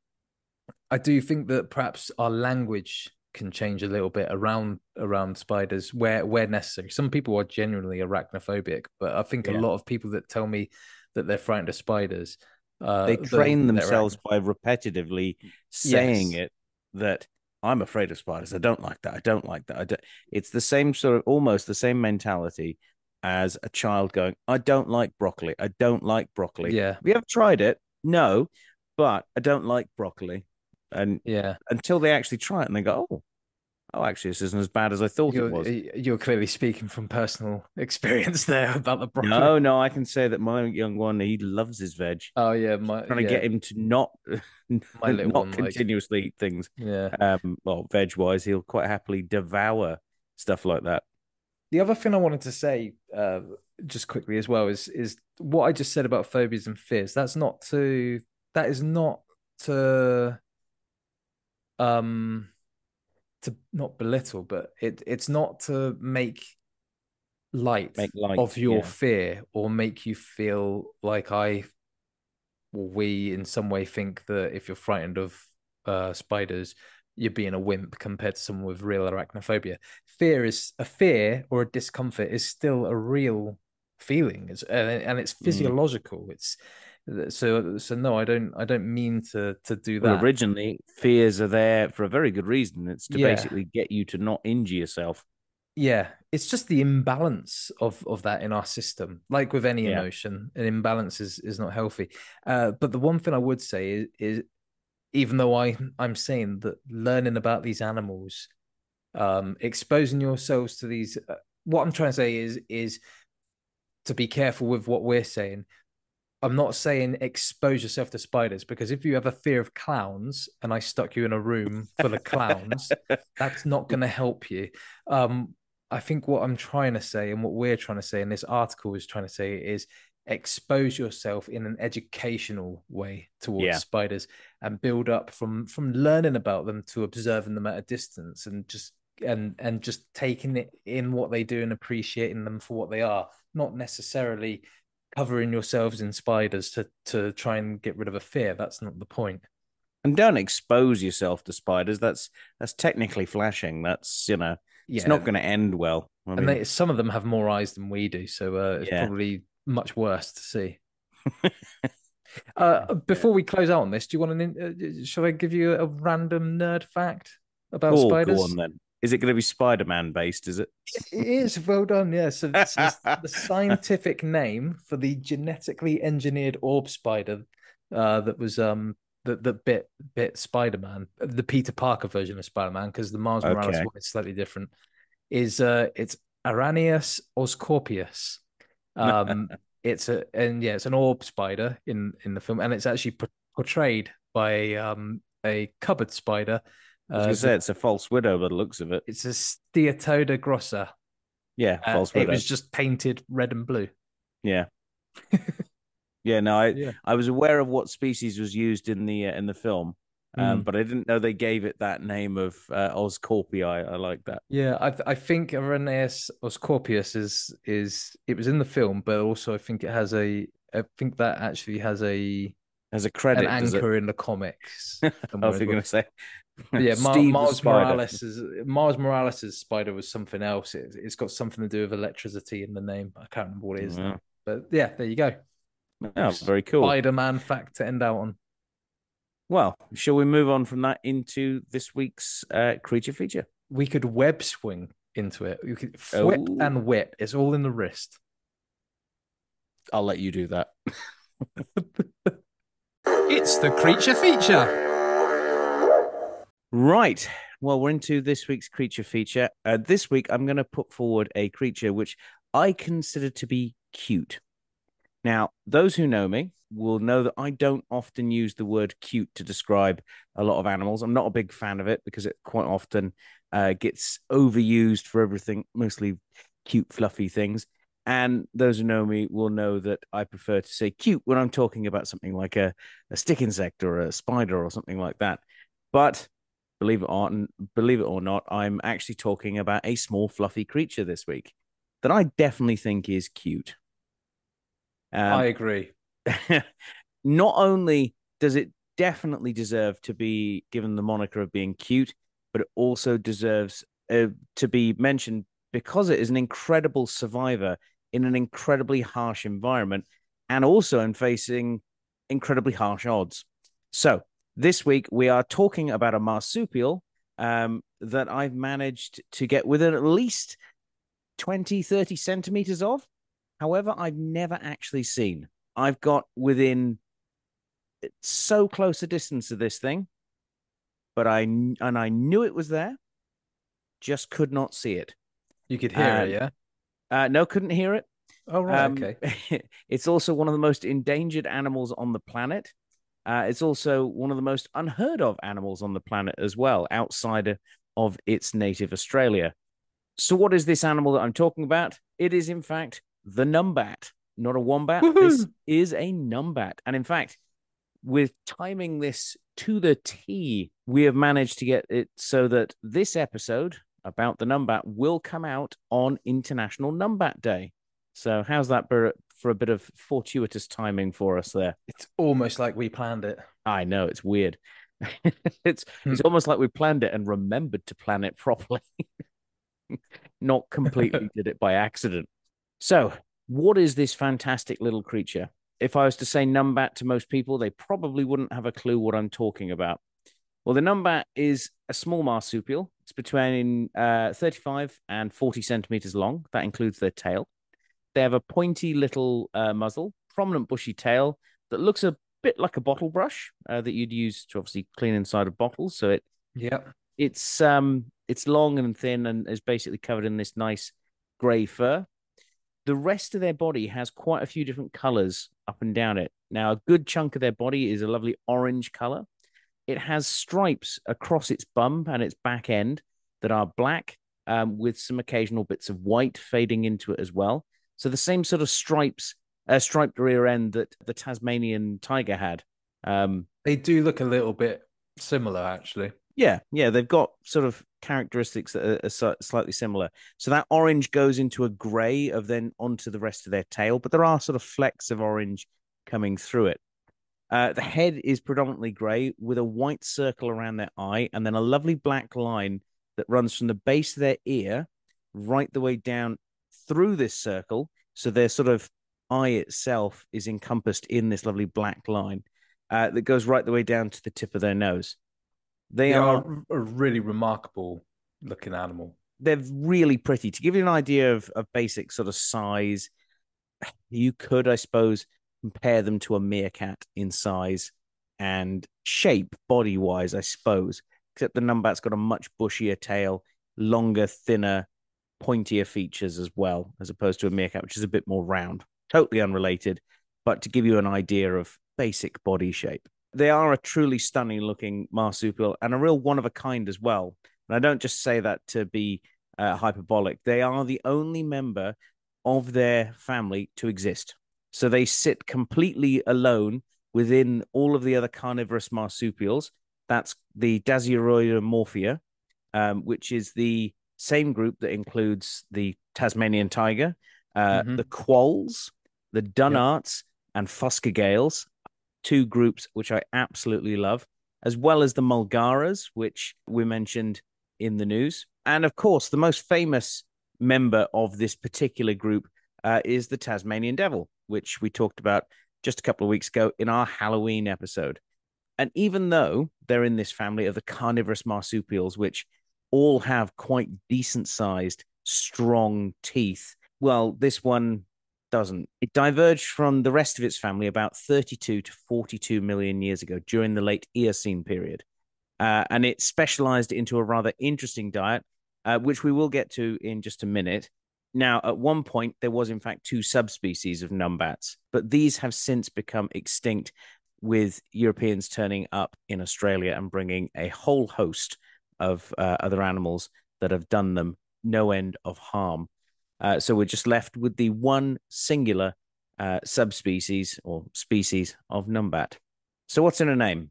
I do think that perhaps our language can change a little bit around around spiders where where necessary. Some people are genuinely arachnophobic, but I think Yeah. a lot of people that tell me that they're frightened of spiders, uh, they train themselves by repetitively saying Yes. it that I'm afraid of spiders. I don't like that. I don't like that. I don't. It's the same sort of almost the same mentality as a child going, I don't like broccoli. I don't like broccoli. Yeah, We Have you ever tried it? No, but I don't like broccoli. And yeah. until they actually try it and they go, oh, oh, actually, this isn't as bad as I thought You're, it was. you're clearly speaking from personal experience there about the broccoli. No, no, I can say that my young one, he loves his veg. Oh yeah, my Trying yeah, to get him to not, My little not one, like- continuously eat things. yeah. Um, well, veg wise, he'll quite happily devour stuff like that. The other thing I wanted to say, uh, just quickly as well, is is what I just said about phobias and fears. That's not to that is not to um to not belittle, but it it's not to make light, Make light, of your yeah. fear or make you feel like I or we in some way think that if you're frightened of uh, spiders, you're being a wimp compared to someone with real arachnophobia. Fear is a fear or a discomfort is still a real feeling, it's, and, and it's Mm. physiological. It's so so no, I don't I don't mean to to do that Well, originally, fears are there for a very good reason. It's to Yeah. basically get you to not injure yourself. yeah it's just the imbalance of of that in our system like with any Yeah. emotion an imbalance is is not healthy uh but the one thing i would say is, is even though i i'm saying that learning about these animals um exposing yourselves to these uh, what I'm trying to say is is to be careful with what we're saying. I'm not saying expose yourself to spiders because if you have a fear of clowns and I stuck you in a room full of clowns, that's not going to help you. Um, I think what I'm trying to say and what we're trying to say, and this article is trying to say, is expose yourself in an educational way towards Yeah. spiders and build up from from learning about them to observing them at a distance and just and and just taking it in what they do and appreciating them for what they are, not necessarily covering yourselves in spiders to to try and get rid of a fear. That's not the point. And don't expose yourself to spiders. That's that's technically flashing. That's you know, it's not going to end well. I and they, some of them have more eyes than we do, so uh, it's Yeah. probably much worse to see. uh, before we close out on this, do you want to? Uh, shall I give you a random nerd fact about oh, spiders? go on then. Is it going to be Spider-Man based? Is it? It is well done. Yeah. So this is the scientific name for the genetically engineered orb spider uh, that was um that that bit bit Spider Man, the Peter Parker version of Spider Man, because the Miles Morales Okay. one is slightly different. Is uh it's Araneus oscorpius. Um, it's a and yeah, it's an orb spider in in the film, and it's actually portrayed by um a cupboard spider. I was Uh, to say it's a false widow by the looks of it. it's a Steatoda grossa. Yeah, Uh, false it was just painted red and blue. Yeah. yeah, no, I Yeah. I was aware of what species was used in the uh, in the film, um, Mm. but I didn't know they gave it that name of uh, Oscorpii. I like that. Yeah, I th- I think Araneus Oscorpius is is it was in the film, but also I think it has a I think that actually has a As a credit, an does it? anchor in the comics. I was going to say, yeah, Ma- Steve Miles Morales is Miles Morales' spider was something else. It, it's got something to do with electricity in the name. I can't remember what it is, now. But yeah, there you go. Oh, very cool. Spider-Man fact to end out on. Well, shall we move on from that into this week's uh, creature feature? We could web swing into it. You could flip Oh. and whip. It's all in the wrist. I'll let you do that. It's the creature feature. Right. Well, we're into this week's creature feature. Uh, this week, I'm going to put forward a creature which I consider to be cute. Now, those who know me will know that I don't often use the word cute to describe a lot of animals. I'm not a big fan of it because it quite often uh, gets overused for everything, mostly cute, fluffy things. And those who know me will know that I prefer to say cute when I'm talking about something like a, a stick insect or a spider or something like that. But believe it or believe it or not, I'm actually talking about a small fluffy creature this week that I definitely think is cute. Um, I agree. not only does it definitely deserve to be given the moniker of being cute, but it also deserves uh, to be mentioned because it is an incredible survivor in an incredibly harsh environment and also in facing incredibly harsh odds. So, this week we are talking about a marsupial um, that I've managed to get within at least 20, 30 centimeters of. However, I've never actually seen. I've got within so close a distance of this thing, but I and I knew it was there, just could not see it. You could hear Um, it, yeah. Uh, no, couldn't hear it. Oh right, Um, okay. it's also one of the most endangered animals on the planet. Uh, it's also one of the most unheard of animals on the planet as well, outside of its native Australia. So, what is this animal that I'm talking about? It is, in fact, the numbat, not a wombat. This is a numbat. And in fact, with timing this to the T, we have managed to get it so that this episode about the numbat will come out on International Numbat Day. So, how's that for, a bit of fortuitous timing for us there? It's almost like we planned it. I know it's weird. it's it's Hmm. almost like we planned it and remembered to plan it properly, not completely did it by accident. So, what is this fantastic little creature? If I was to say numbat to most people, they probably wouldn't have a clue what I'm talking about. Well, the numbat is a small marsupial. It's between uh, 35 and 40 centimeters long. That includes their tail. They have a pointy little uh, muzzle, prominent bushy tail that looks a bit like a bottle brush uh, that you'd use to obviously clean inside of bottles. So it Yep. it's um it's long and thin and is basically covered in this nice grey fur. The rest of their body has quite a few different colors up and down it. Now, a good chunk of their body is a lovely orange color. It has stripes across its bum and its back end that are black, um, with some occasional bits of white fading into it as well. So the same sort of stripes, uh, striped rear end that the Tasmanian tiger had. Um, They do look a little bit similar, actually. yeah, yeah, they've got sort of characteristics that are, are slightly similar. So that orange goes into a grey of then onto the rest of their tail, but there are sort of flecks of orange coming through it. Uh, the head is predominantly grey with a white circle around their eye and then a lovely black line that runs from the base of their ear right the way down through this circle. So their sort of eye itself is encompassed in this lovely black line uh, that goes right the way down to the tip of their nose. They, They are are a really remarkable looking animal. they're really pretty. To give you an idea of, of basic sort of size, you could, I suppose, compare them to a meerkat in size and shape, body wise, I suppose. Except the numbat's got a much bushier tail, longer, thinner, pointier features as well, as opposed to a meerkat, which is a bit more round. Totally unrelated, but to give you an idea of basic body shape. They are a truly stunning looking marsupial and a real one of a kind as well. And I don't just say that to be uh, hyperbolic. They are the only member of their family to exist. So they sit completely alone within all of the other carnivorous marsupials. That's the Dasyuroidomorphia, um, which is the same group that includes the Tasmanian tiger, uh, Mhm. the quolls, the Dunnarts, and Phascogales, two groups which I absolutely love, as well as the Mulgaras, which we mentioned in the news. And of course, the most famous member of this particular group uh, is the Tasmanian devil, which we talked about just a couple of weeks ago in our Halloween episode. And even though they're in this family of the carnivorous marsupials, which all have quite decent sized, strong teeth, well, this one doesn't. It diverged from the rest of its family about 32 to 42 million years ago during the late Eocene period. Uh, and it specialized into a rather interesting diet, uh, which we will get to in just a minute. Now, at one point, there was in fact two subspecies of numbats, but these have since become extinct, with Europeans turning up in Australia and bringing a whole host of uh, other animals that have done them no end of harm. Uh, so we're just left with the one singular uh, subspecies or species of numbat. So what's in a name?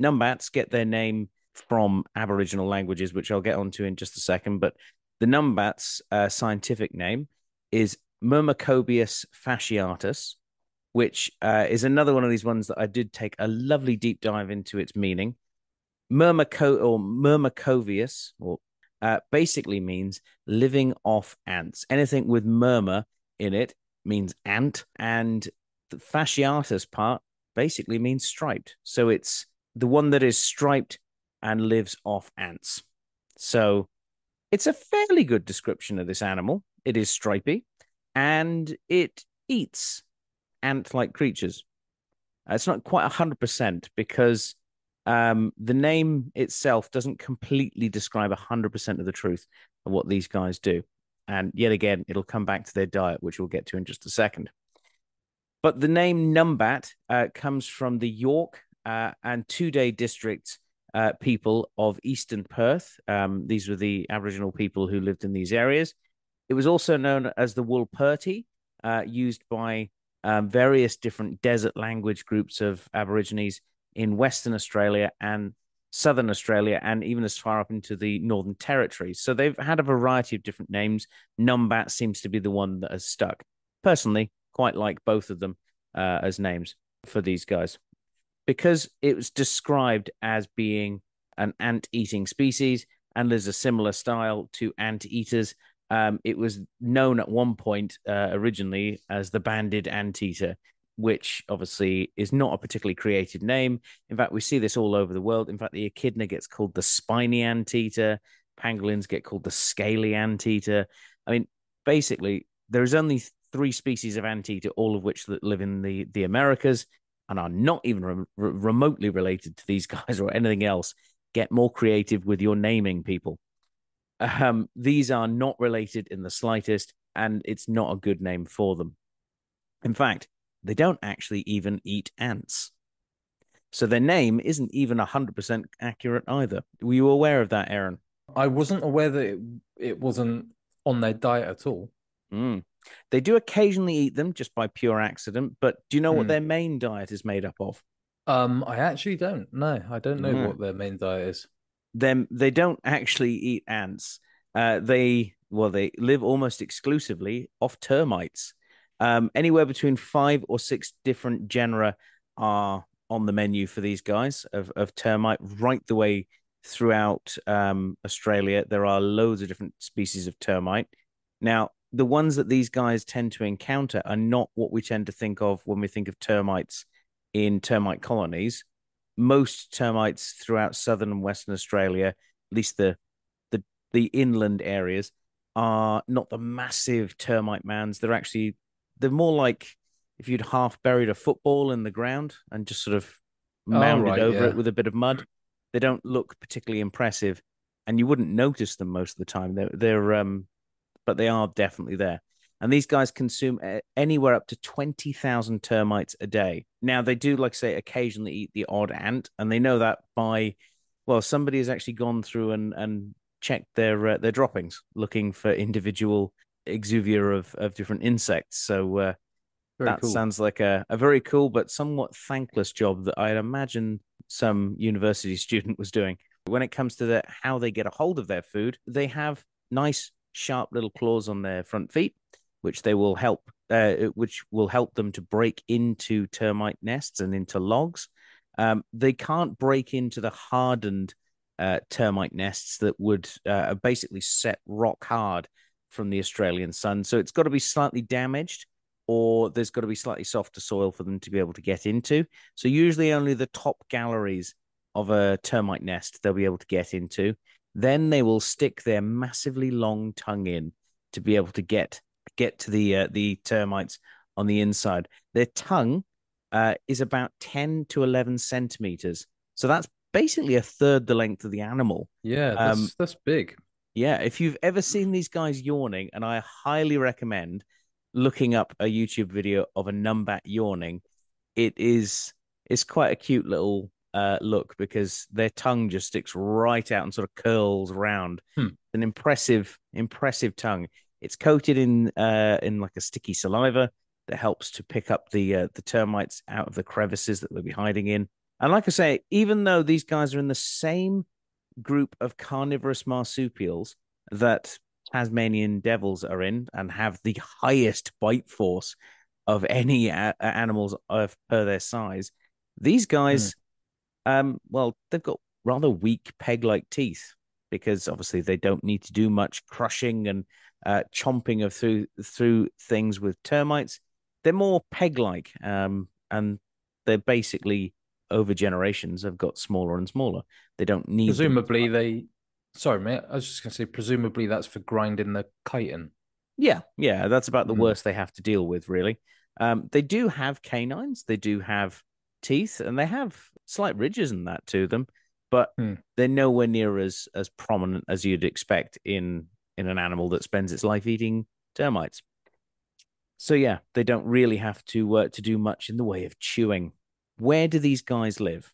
Numbats get their name from Aboriginal languages, which I'll get onto in just a second. But the numbat's uh, scientific name is Myrmecobius fasciatus, which uh, is another one of these ones that I did take a lovely deep dive into its meaning. Myrmeco or Myrmecovius, or uh, basically means living off ants. Anything with murmur in it means ant, and the fasciatus part basically means striped. So it's the one that is striped and lives off ants. So it's a fairly good description of this animal. It is stripy and it eats ant like creatures. Uh, it's not quite 100% because um, the name itself doesn't completely describe 100% of the truth of what these guys do. And yet again, it'll come back to their diet, which we'll get to in just a second. But the name Numbat uh, comes from the York uh, and Toodyay district uh, people of Eastern Perth. Um, these were the Aboriginal people who lived in these areas. It was also known as the Walpurti, uh, used by um, various different desert language groups of Aborigines in Western Australia and Southern Australia, and even as far up into the Northern Territory. So they've had a variety of different names. Numbat seems to be the one that has stuck. Personally, quite like both of them uh, as names for these guys because it was described as being an ant eating species and there's a similar style to ant eaters. Um, it was known at one point uh, originally as the banded anteater, which obviously is not a particularly creative name. In fact, we see this all over the world. In fact, the echidna gets called the spiny anteater, pangolins get called the scaly anteater. I mean, basically, there's only three species of anteater, all of which that live in the the Americas and are not even re- remotely related to these guys or anything else. Get more creative with your naming, people. Um, these are not related in the slightest, and it's not a good name for them. In fact, they don't actually even eat ants. So their name isn't even 100% accurate either. Were you aware of that, Aaron? I wasn't aware that it, it wasn't on their diet at all. Mm. They do occasionally eat them just by pure accident, but do you know what Hmm. their main diet is made up of? Um, I actually don't know. I don't know Mm. what their main diet is. them they don't actually eat ants. Uh, they well they live almost exclusively off termites. Um, anywhere between five or six different genera are on the menu for these guys of, of termite right the way throughout um, Australia. There are loads of different species of termite. Now, the ones that these guys tend to encounter are not what we tend to think of when we think of termites in termite colonies most termites throughout southern and western Australia, at least the the the inland areas, are not the massive termite mounds. They're actually they're more like if you'd half buried a football in the ground and just sort of mounded right, over yeah. it with a bit of mud. They don't look particularly impressive, and you wouldn't notice them most of the time. They're they're um, but they are definitely there. And these guys consume anywhere up to 20,000 termites a day. Now, they do, like I say, occasionally eat the odd ant, and they know that by, well, somebody has actually gone through and, and checked their uh, their droppings, looking for individual exuvia of, of different insects. So uh, that cool. sounds like a, a very cool but somewhat thankless job that I'd imagine some university student was doing. When it comes to the, how they get a hold of their food, they have nice, sharp little claws on their front feet, which they will help, uh, which will help them to break into termite nests and into logs. Um, they can't break into the hardened uh, termite nests that would uh, basically set rock hard from the Australian sun. So it's got to be slightly damaged or there's got to be slightly softer soil for them to be able to get into. So usually only the top galleries of a termite nest they'll be able to get into. Then they will stick their massively long tongue in to be able to get get to the uh, the termites on the inside. Their tongue uh, is about ten to eleven centimeters, so that's basically a third the length of the animal. Yeah, that's Um, that's big. Yeah, if you've ever seen these guys yawning, and I highly recommend looking up a YouTube video of a numbat yawning, it is it's quite a cute little uh, look because their tongue just sticks right out and sort of curls around. Hmm. An impressive, impressive tongue. It's coated in uh, in like a sticky saliva that helps to pick up the uh, the termites out of the crevices that they'll be hiding in. And like I say, even though these guys are in the same group of carnivorous marsupials that Tasmanian devils are in and have the highest bite force of any a- animals of per their size. These guys, um, well, they've got rather weak peg-like teeth because obviously they don't need to do much crushing and uh, chomping of through through things with termites. They're more peg-like, um, and they're basically over generations have got smaller and smaller. They don't need Presumably they. Sorry, mate. I was just gonna say. Presumably that's for grinding the chitin. Yeah, yeah, that's about the Mm. worst they have to deal with, really. Um, they do have canines, they do have teeth, and they have slight ridges and that to them, but Hmm. they're nowhere near as as prominent as you'd expect in in an animal that spends its life eating termites. So yeah, they don't really have to uh, to do much in the way of chewing. Where do these guys live?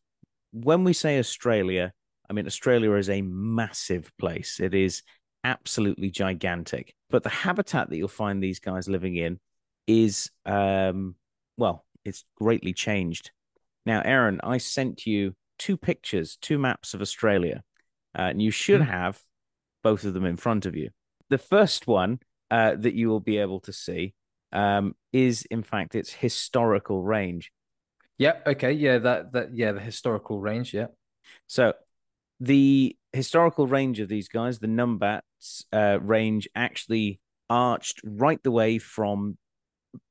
When we say Australia, I mean Australia is a massive place. It is absolutely gigantic. But the habitat that you'll find these guys living in is, um, well, it's greatly changed. Now, Aaron, I sent you two pictures, two maps of Australia, uh, and you should Hmm. have both of them in front of you. The first one uh, that you will be able to see um, is, in fact, its historical range. Yeah. Okay. Yeah. That. That. Yeah. The historical range. Yeah. So the historical range of these guys, the Numbats uh, range, actually arched right the way from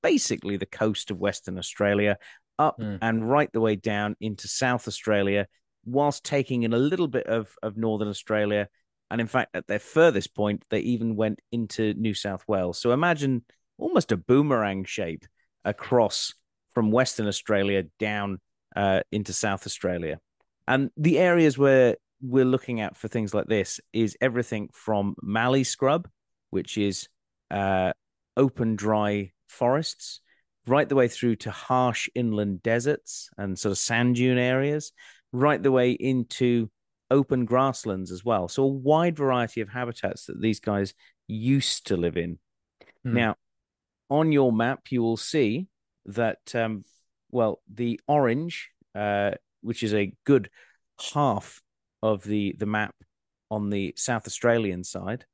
basically the coast of Western Australia up Hmm. and right the way down into South Australia, whilst taking in a little bit of, of Northern Australia. And in fact, at their furthest point, they even went into New South Wales. So imagine almost a boomerang shape across from Western Australia down uh, into South Australia. And the areas where we're looking at for things like this is everything from mallee scrub, which is uh, open, dry forests, right the way through to harsh inland deserts and sort of sand dune areas, right the way into open grasslands as well. So a wide variety of habitats that these guys used to live in. Hmm. Now, on your map, you will see that um, well, the orange, uh, which is a good half of the the map on the South Australian side.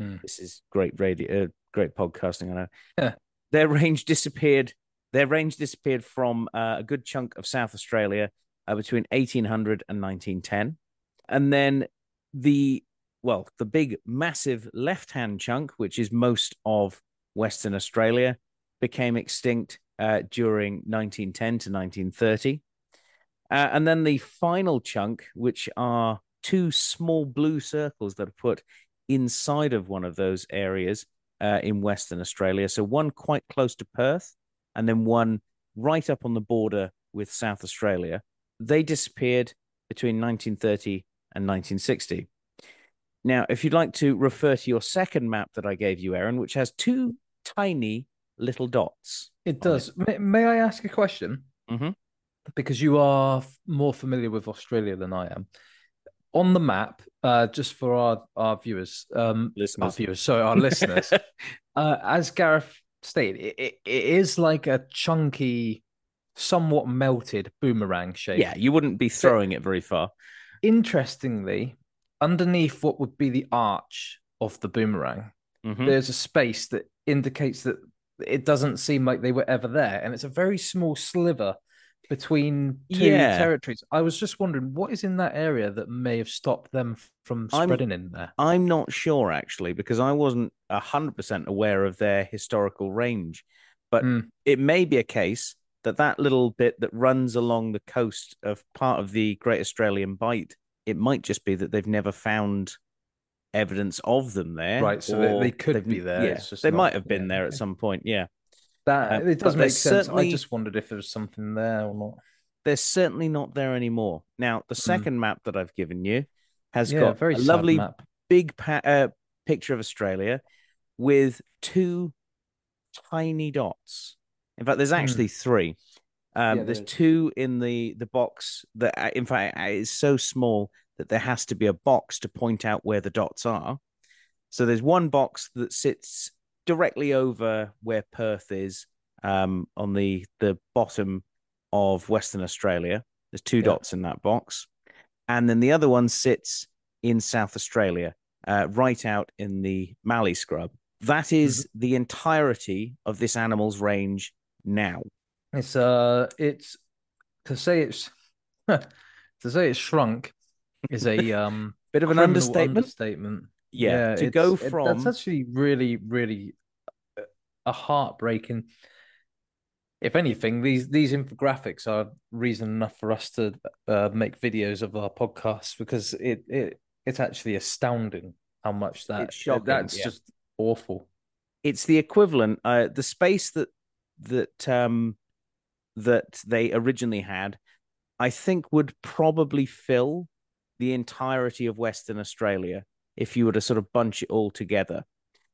Mm. This is great radio, uh, great podcasting. I know. Yeah. Their range disappeared. Their range disappeared from uh, a good chunk of South Australia uh, between 1800 and 1910, and then the well, the big, massive left-hand chunk, which is most of Western Australia, became extinct uh, during 1910 to 1930. Uh, and then the final chunk, which are two small blue circles that are put inside of one of those areas uh, in Western Australia. So one quite close to Perth, and then one right up on the border with South Australia. They disappeared between 1930 and 1960. Now, if you'd like to refer to your second map that I gave you, Aaron, which has two tiny little dots. It does. May, may I ask a question? Mhm. Because you are more familiar with Australia than I am. On the map, uh, just for our, our viewers, um, our viewers, sorry, our listeners, uh, as Gareth stated, it, it, it is like a chunky, somewhat melted boomerang shape. Yeah, you wouldn't be throwing it very far. Interestingly, underneath what would be the arch of the boomerang, Mhm. there's a space that indicates that it doesn't seem like they were ever there, and it's a very small sliver between two Yeah. territories. I was just wondering what is in that area that may have stopped them from I'm- spreading in there. I'm not sure actually because I wasn't hundred percent aware of their historical range, but Hmm. it may be a case that that little bit that runs along the coast of part of the Great Australian Bight, it might just be that they've never found evidence of them there. Right, so they- they could be there, Yeah, they not- might have been yeah, there at some point. Yeah, That Uh, it does make sense. I just wondered if there was something there or not. they're certainly not there anymore. Now, the second map that I've given you has Hmm. yeah, got very a lovely map. big pa- uh, picture of Australia with two tiny dots. In fact, there's actually three. Um, Hmm. Yeah, there's is. two in the the box that, uh, in fact, uh, is so small that there has to be a box to point out where the dots are. So there's one box that sits directly over where Perth is, um, on the the bottom of Western Australia. There's two Yeah. dots in that box, and then the other one sits in South Australia, uh, right out in the Mallee scrub. That is Mm-hmm. the entirety of this animal's range now. It's uh, it's to say it's to say it's shrunk is a um Bit of an understatement. Understatement. Yeah, to it's- go it- from that's actually really, really uh, a heartbreaking. If anything, these these infographics are reason enough for us to uh, make videos of our podcast because it it it's actually astounding how much that that's yeah. just awful. it's the equivalent uh the space that that um that they originally had i think would probably fill the entirety of western australia if you were to sort of bunch it all together.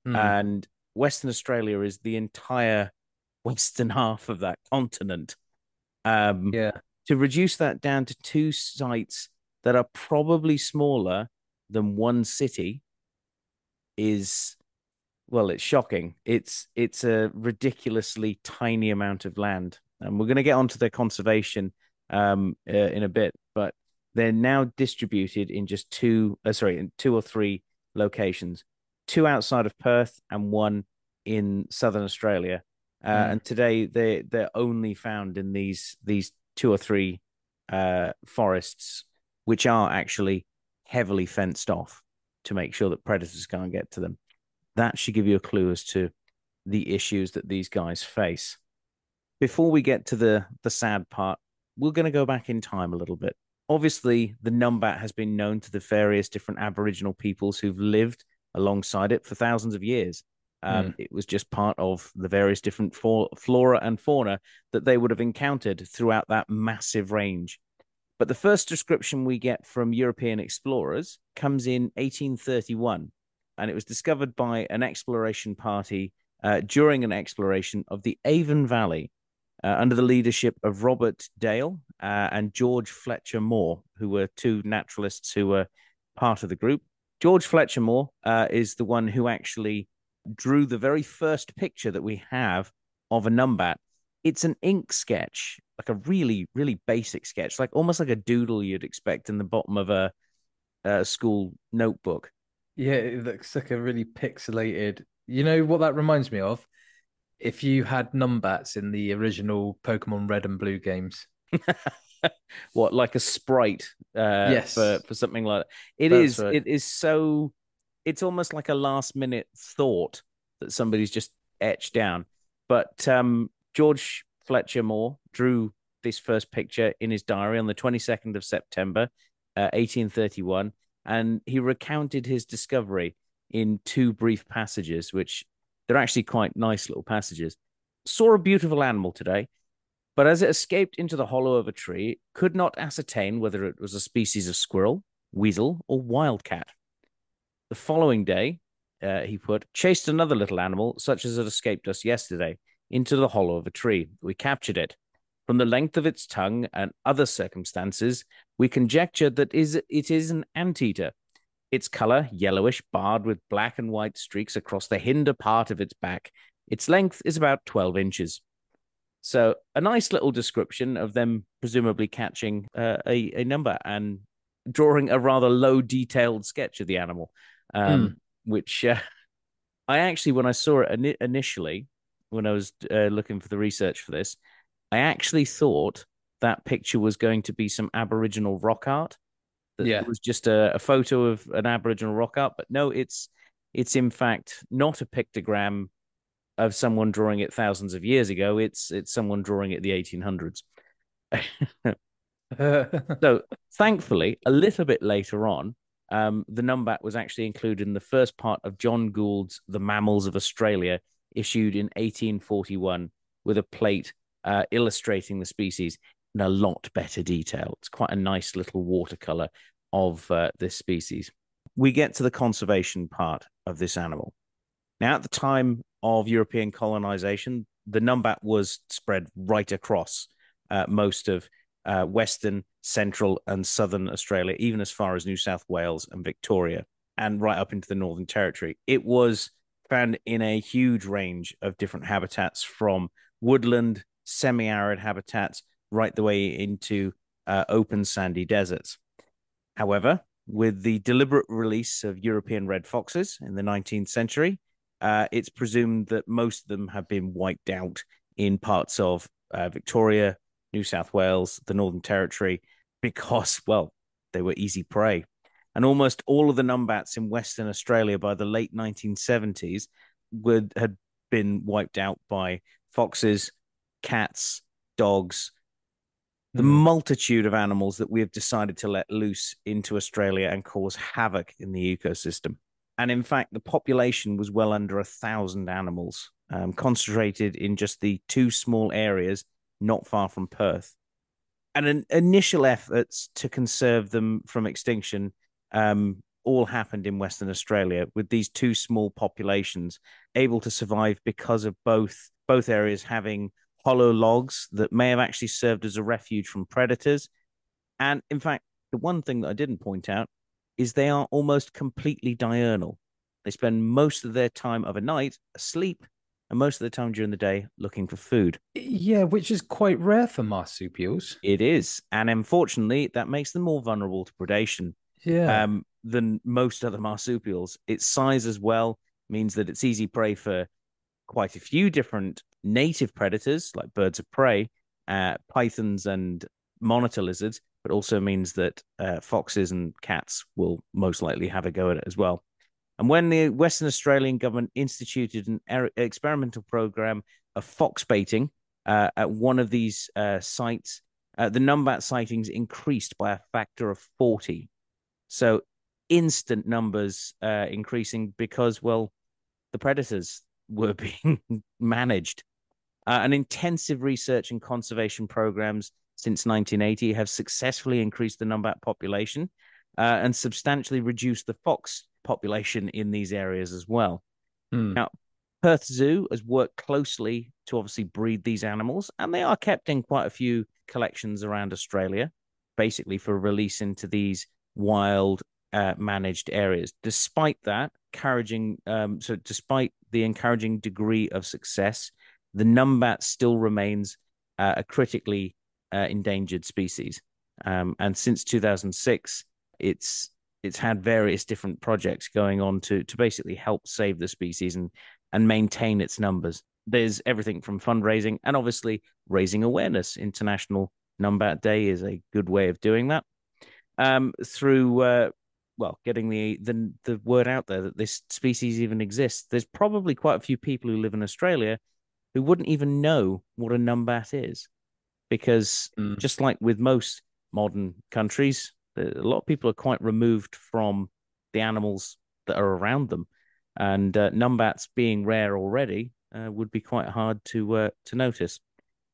Hmm. and western australia is the entire western half of that continent. Um yeah, to reduce that down to two sites that are probably smaller than one city is well it's shocking. It's it's a ridiculously tiny amount of land. And we're going to get onto their conservation um uh, in a bit they're now distributed in just two uh, sorry in two or three locations two outside of perth and one in southern australia. Uh, Mm. and today they they're only found in these these two or three uh forests which are actually heavily fenced off to make sure that predators can't get to them. That should give you a clue as to the issues that these guys face. Before we get to the the sad part we're going to go back in time a little bit obviously the numbat has been known to the various different aboriginal peoples who've lived alongside it for thousands of years. Um, it was just part of the various different flora and fauna that they would have encountered throughout that massive range. But the first description we get from European explorers comes in 1831, and it was discovered by an exploration party uh, during an exploration of the Avon Valley uh, under the leadership of Robert Dale uh, and George Fletcher Moore, who were two naturalists who were part of the group. George Fletcher Moore uh, is the one who actually drew the very first picture that we have of a numbat. It's an ink sketch, like a really, really basic sketch, like almost like a doodle you'd expect in the bottom of a, a school notebook. Yeah, it looks like a really pixelated. You know what that reminds me of? If you had numbats in the original Pokemon Red and Blue games. what like a sprite uh Yes. for for something like that It is. right. it is so it's almost like a last minute thought that somebody's just etched down but um george fletcher moore drew this first picture in his diary on the 22nd of september uh, 1831 and he recounted his discovery in two brief passages which they're actually quite nice little passages saw a beautiful animal today but as it escaped into the hollow of a tree, could not ascertain whether it was a species of squirrel, weasel, or wildcat. The following day, uh, he put, chased another little animal, such as had escaped us yesterday, into the hollow of a tree. We captured it. From the length of its tongue and other circumstances, we conjectured that is it is an anteater. Its color, yellowish, barred with black and white streaks across the hinder part of its back. Its length is about 12 inches. So a nice little description of them presumably catching uh, a a numbat and drawing a rather low detailed sketch of the animal, um, which uh, I actually when I saw it ini initially when I was uh, looking for the research for this, I actually thought that picture was going to be some Aboriginal rock art. That Yeah. it was just a, a photo of an Aboriginal rock art, but no, it's it's in fact not a pictogram of someone drawing it thousands of years ago. It's it's someone drawing it the 1800s. so thankfully, a little bit later on, um, the numbat was actually included in the first part of John Gould's The Mammals of Australia, issued in 1841, with a plate uh, illustrating the species in a lot better detail. It's quite a nice little watercolor of uh, this species. We get to the conservation part of this animal. Now, at the time of European colonization, the numbat was spread right across uh, most of uh, Western, Central, and Southern Australia, even as far as New South Wales and Victoria, and right up into the Northern Territory. It was found in a huge range of different habitats from woodland, semi arid habitats, right the way into uh, open sandy deserts. However, with the deliberate release of European red foxes in the 19th century, uh, it's presumed that most of them have been wiped out in parts of uh, Victoria, New South Wales, the Northern Territory, because, well, they were easy prey. And almost all of the numbats in Western Australia by the late 1970s would, had been wiped out by foxes, cats, dogs, the Hmm. multitude of animals that we have decided to let loose into Australia and cause havoc in the ecosystem. And in fact, the population was well under a thousand animals, um, concentrated in just the two small areas not far from Perth. And an initial efforts to conserve them from extinction um, all happened in Western Australia, with these two small populations able to survive because of both both areas having hollow logs that may have actually served as a refuge from predators. And in fact, the one thing that I didn't point out is they are almost completely diurnal. They spend most of their time of a night asleep and most of the time during the day looking for food. yeah, which is quite rare for marsupials. It is. And unfortunately, that makes them more vulnerable to predation Yeah. um, than most other marsupials. Its size as well means that it's easy prey for quite a few different native predators like birds of prey, uh, pythons, and monitor lizards, but also means that uh, foxes and cats will most likely have a go at it as well. And when the Western Australian government instituted an er- experimental program of fox baiting uh, at one of these uh, sites, uh, the numbat sightings increased by a factor of 40. So instant numbers uh, increasing because, well, the predators were being managed. Uh, and intensive research and conservation programs since 1980 have successfully increased the numbat population uh, and substantially reduced the fox population in these areas as well. Hmm. Now, Perth Zoo has worked closely to obviously breed these animals, and they are kept in quite a few collections around Australia, basically for release into these wild uh, managed areas. Despite that, encouraging um, so despite the encouraging degree of success, the numbat still remains uh, a critically uh, endangered species. Um, and since 2006, it's it's had various different projects going on to to basically help save the species and and maintain its numbers. There's everything from fundraising and obviously raising awareness. International Numbat Day is a good way of doing that. Um, through uh, well, getting the, the the word out there that this species even exists. There's probably quite a few people who live in Australia who wouldn't even know what a numbat is, because Mm. just like with most modern countries, a lot of people are quite removed from the animals that are around them, and uh, numbats being rare already uh, would be quite hard to uh, to notice.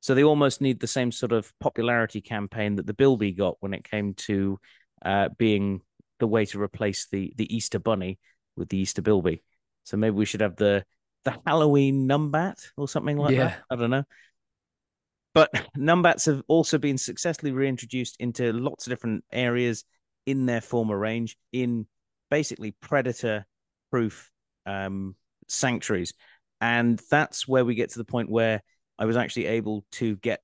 So they almost need the same sort of popularity campaign that the bilby got when it came to uh, being the way to replace the the Easter bunny with the Easter bilby. So maybe we should have the the Halloween numbat or something like Yeah. that. I don't know. But numbats have also been successfully reintroduced into lots of different areas in their former range in basically predator proof um, sanctuaries. And that's where we get to the point where I was actually able to get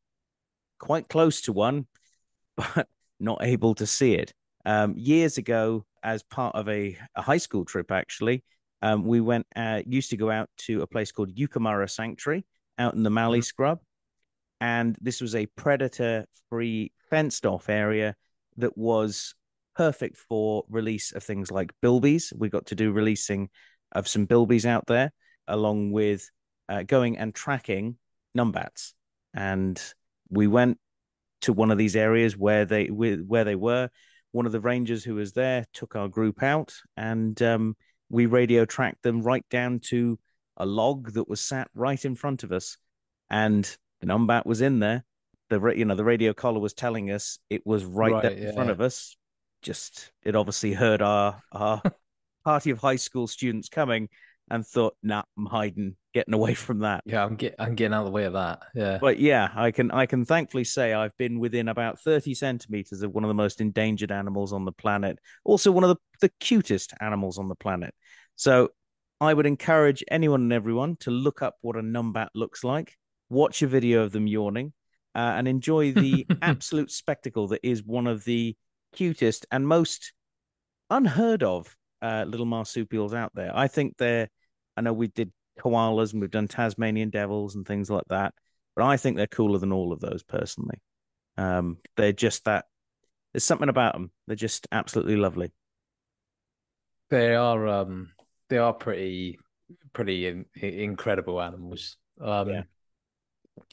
quite close to one, but not able to see it. Um, years ago, as part of a, a high school trip, actually, um, we went, uh, used to go out to a place called Yookamurra Sanctuary out in the Mallee Scrub. And this was a predator free, fenced off area that was perfect for release of things like bilbies. We got to do releasing of some bilbies out there, along with uh, going and tracking numbats. And we went to one of these areas where they where they were. One of the rangers who was there took our group out, and um, we radio tracked them right down to a log that was sat right in front of us, and the numbat was in there. The you know the radio collar was telling us it was right, Right, there in front yeah. of us. Just it obviously heard our our party of high school students coming and thought, "Nah, I'm hiding, getting away from that." Yeah, I'm get I'm getting out of the way of that. Yeah. But yeah, I can I can thankfully say I've been within about 30 centimeters of one of the most endangered animals on the planet. Also one of the, the cutest animals on the planet. So I would encourage anyone and everyone to look up what a numbat looks like, watch a video of them yawning, uh, and enjoy the absolute spectacle that is one of the cutest and most unheard of uh, little marsupials out there. I think they're, I know we did koalas and we've done Tasmanian devils and things like that, but I think they're cooler than all of those personally. Um, they're just that, there's something about them. They're just absolutely lovely. They are um they are pretty pretty in, incredible animals. Um Yeah.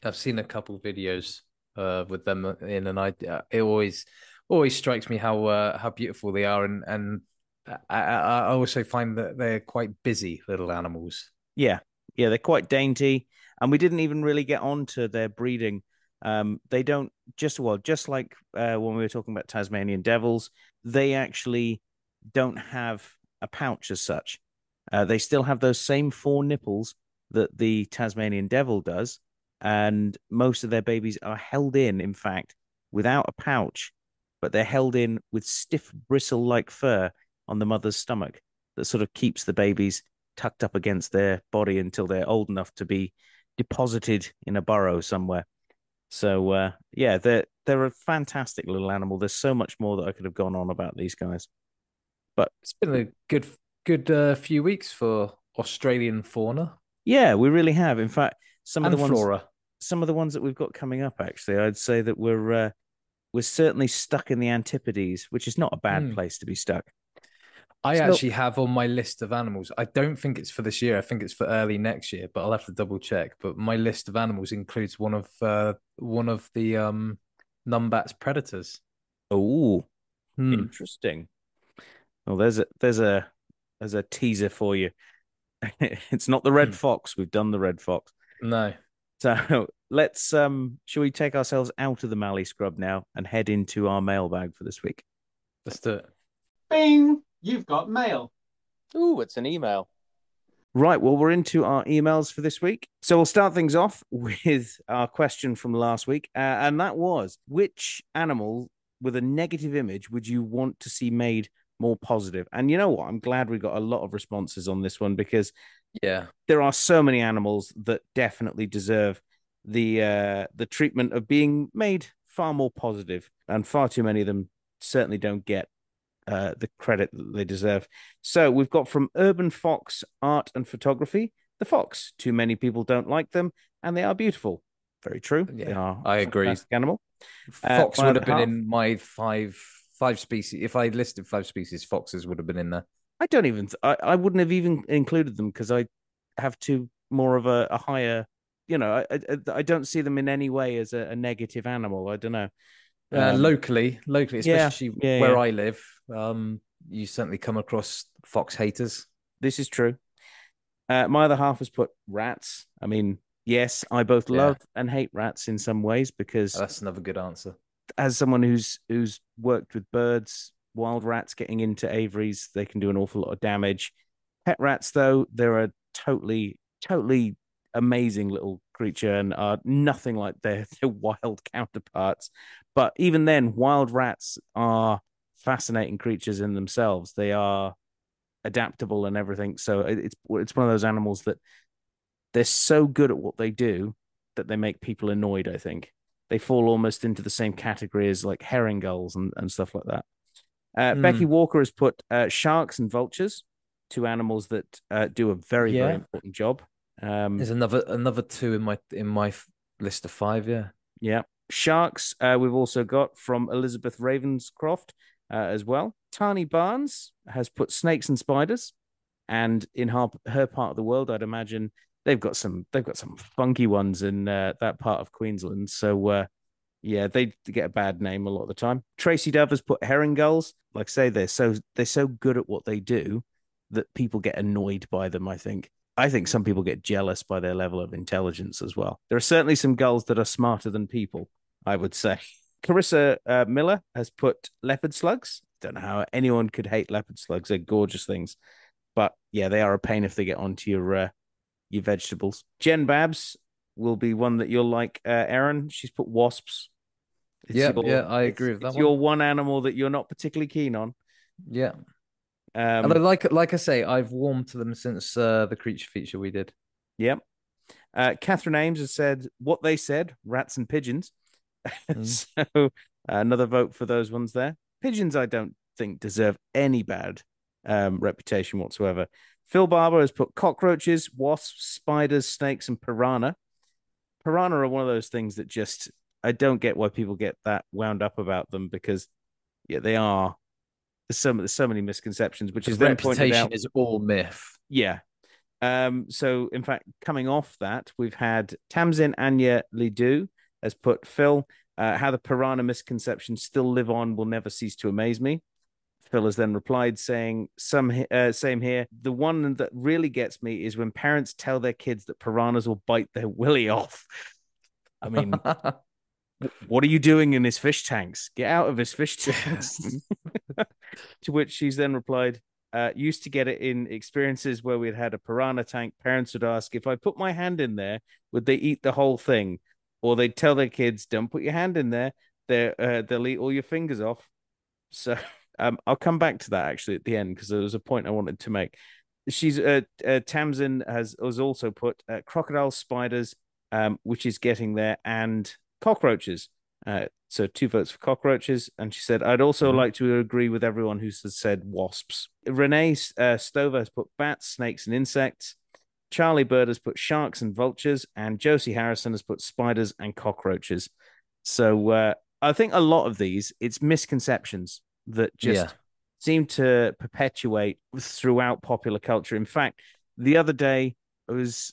I've seen a couple of videos uh with them in and I it always always strikes me how uh, how beautiful they are and and I, I I also find that they're quite busy little animals. Yeah, yeah, they're quite dainty, and we didn't even really get on to their breeding. Um, they don't just well, just like uh, when we were talking about Tasmanian devils, they actually don't have a pouch as such. Uh, they still have those same four nipples that the Tasmanian devil does, and most of their babies are held in, in fact, without a pouch, but they're held in with stiff bristle-like fur on the mother's stomach that sort of keeps the babies tucked up against their body until they're old enough to be deposited in a burrow somewhere. So uh, yeah, they're they're a fantastic little animal. There's so much more that I could have gone on about these guys. But It's been a good good uh, few weeks for Australian fauna yeah, we really have. In fact, some and of the ones flora. Some of the ones that we've got coming up actually, I'd say that we're uh, we're certainly stuck in the Antipodes, which is not a bad Hmm. place to be stuck. I actually have on my list of animals. I don't think it's for this year. I think it's for early next year, but I'll have to double check. But my list of animals includes one of uh, one of the um numbat's predators. Oh, Hmm. interesting. Well, there's a there's a there's a teaser for you. it's not the red Hmm. fox. We've done the red fox. No. So let's um shall we take ourselves out of the Mallee Scrub now and head into our mailbag for this week? Let's do it. Bing! You've got mail. Ooh, it's an email. Right, well, we're into our emails for this week. So we'll start things off with our question from last week. Uh, and that was which animal with a negative image would you want to see made more positive? And you know what? I'm glad we got a lot of responses on this one because Yeah. there are so many animals that definitely deserve the uh, the treatment of being made far more positive, and far too many of them certainly don't get uh, the credit that they deserve. So we've got from Urban Fox Art and Photography, the fox. Too many people don't like them, and they are beautiful. Very true. they Yeah, are. I agree. Animal. Uh, Fox one would have been half. in my five five species. If I listed five species, foxes would have been in there. I don't even. I, I wouldn't have even included them because I have too more of a, a higher. You know, I, I I don't see them in any way as a, a negative animal. I don't know. Uh, Um, locally, locally, especially yeah, where yeah. I live, um, you certainly come across fox haters. This is true. Uh, my other half has put rats. I mean, yes, I both Yeah. love and hate rats in some ways because That's another good answer. as someone who's who's worked with birds, wild rats getting into aviaries, they can do an awful lot of damage. Pet rats, though, they're a totally, totally amazing little creature and are nothing like their, their wild counterparts. But even then, wild rats are fascinating creatures in themselves. They are adaptable and everything. So it's it's one of those animals that they're so good at what they do that they make people annoyed. I think they fall almost into the same category as like herring gulls and, and stuff like that. Uh, Hmm. Becky Walker has put uh, sharks and vultures, two animals that uh, do a very very important job. Um, There's another another two in my in my list of five. Yeah, Yeah. Sharks, uh, we've also got from Elizabeth Ravenscroft uh, as well. Tani Barnes has put snakes and spiders. And in her, her part of the world, I'd imagine they've got some they've got some funky ones in uh, that part of Queensland. So uh, yeah, they get a bad name a lot of the time. Tracy Dove has put herring gulls. Like I say, they're so they're so good at what they do that people get annoyed by them, I think. I think some people get jealous by their level of intelligence as well. There are certainly some gulls that are smarter than people, I would say. Carissa uh, Miller has put leopard slugs. Don't know how anyone could hate leopard slugs. They're gorgeous things. But yeah, they are a pain if they get onto your uh, your vegetables. Jen Babs will be one that you'll like, uh, Aaron. She's put wasps. It's Yeah, yeah, I agree with it's that your one. one animal that you're not particularly keen on. yeah. Um, Although, like like I say, I've warmed to them since uh, the creature feature we did. Yep. Uh, Catherine Ames has said what they said rats and pigeons. Mm. so uh, another vote for those ones there. Pigeons, I don't think deserve any bad um, reputation whatsoever. Phil Barber has put cockroaches, wasps, spiders, snakes, and piranha. Piranha are one of those things that just I don't get why people get that wound up about them because yeah, they are. There's so there's so many misconceptions, which The is then pointed reputation out. is all myth. Yeah. Um, so in fact, coming off that, we've had Tamzin Anya Lidu has put Phil, uh, how the piranha misconceptions still live on will never cease to amaze me. Phil has then replied saying, "Some uh, same here. The one that really gets me is when parents tell their kids that piranhas will bite their willy off. I mean, what are you doing in his fish tanks? Get out of his fish tanks. to which she's then replied, uh, used to get it in experiences where we'd had a piranha tank. Parents would ask, if I put my hand in there, would they eat the whole thing? Or they'd tell their kids, don't put your hand in there. They're, uh, they'll eat all your fingers off. So um, I'll come back to that actually at the end because there was a point I wanted to make. She's uh, uh Tamsin has has also put uh, crocodile spiders, um, which is getting there, and cockroaches. Uh, so two votes for cockroaches, and she said, "I'd also Mhm. like to agree with everyone who has said wasps." Renee uh, Stover has put bats, snakes, and insects. Charlie Bird has put sharks and vultures, and Josie Harrison has put spiders and cockroaches. So uh, I think a lot of these it's misconceptions that just Yeah. seem to perpetuate throughout popular culture. In fact, the other day I was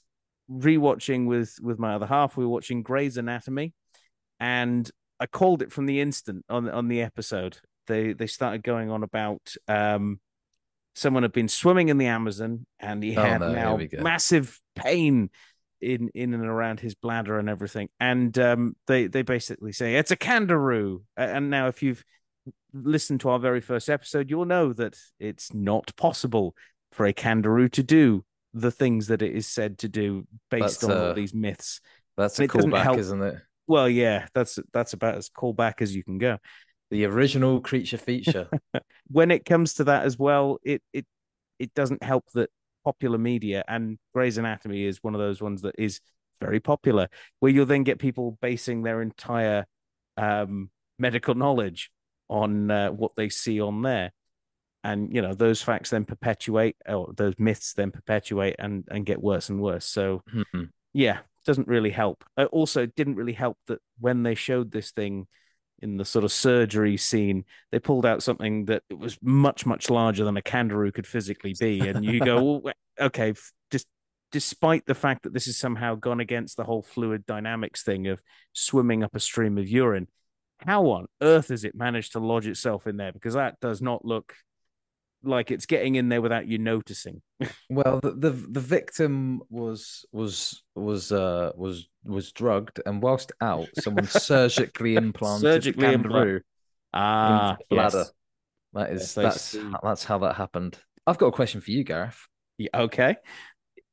rewatching with with my other half. We were watching Grey's Anatomy, and I called it from the instant on on the episode. They they started going on about um someone had been swimming in the Amazon and he Oh, had no, now massive pain in in and around his bladder and everything. And um, they they basically say it's a candiru. And now, if you've listened to our very first episode, you'll know that it's not possible for a candiru to do the things that it is said to do based That's, on all uh, these myths. That's And a callback, isn't it? Well, yeah, that's that's about as callback as you can go. The original creature feature. when it comes to that as well, it it it doesn't help that popular media and Grey's Anatomy is one of those ones that is very popular, where you'll then get people basing their entire um, medical knowledge on uh, what they see on there, and you know those facts then perpetuate, or those myths then perpetuate and and get worse and worse. So Hmm. yeah, doesn't really help. Uh, also, didn't really help that when they showed this thing in the sort of surgery scene, they pulled out something that was much, much larger than a candiru could physically be. And you go, well, okay, just despite the fact that this has somehow gone against the whole fluid dynamics thing of swimming up a stream of urine, how on earth has it managed to lodge itself in there? Because that does not look like it's getting in there without you noticing. Well, the, the the victim was was was uh was was drugged, and whilst out, someone surgically implanted Surgically the implant- candiru Ah, into bladder. yes. That is Yes, that's see. that's how that happened. I've got a question for you, Gareth. Yeah, okay.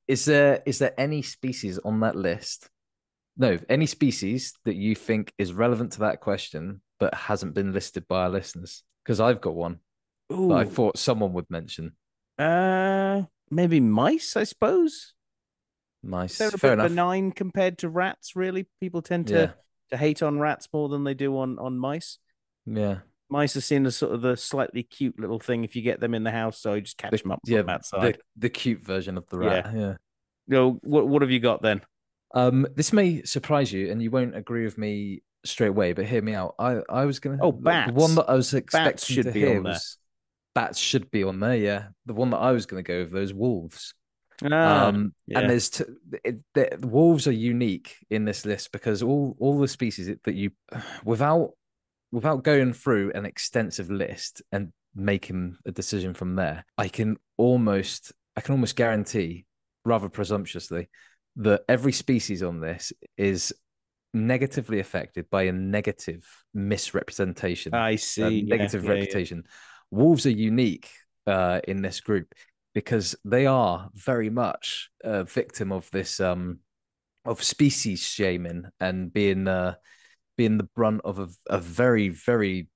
Is there is there any species on that list? No, any species that you think is relevant to that question but hasn't been listed by our listeners? Because I've got one Ooh, that I thought someone would mention. uh, maybe mice, I suppose. Mice, They're a fair bit enough. benign compared to rats. Really, people tend to Yeah, to hate on rats more than they do on on mice. yeah. Mice are seen as sort of the slightly cute little thing if you get them in the house. So you just catch The- them up yeah, from outside. the, the cute version of the rat. Yeah. Go. What what have you got then? Um, this may surprise you, and you won't agree with me straight away. But hear me out. I I was gonna. Oh, bats. The one that I was expecting should to be hear on there. was bats should be on there. Yeah, the one that I was gonna go with those wolves. Ah, um, yeah. and there's t- it, the, the wolves are unique in this list because all all the species that you without without going through an extensive list and making a decision from there i can almost i can almost guarantee rather presumptuously that every species on this is negatively affected by a negative misrepresentation I see. Yeah, negative yeah, yeah. reputation. Wolves are unique uh, in this group because they are very much a victim of this um, of species shaming and being uh, being the brunt of a, a very very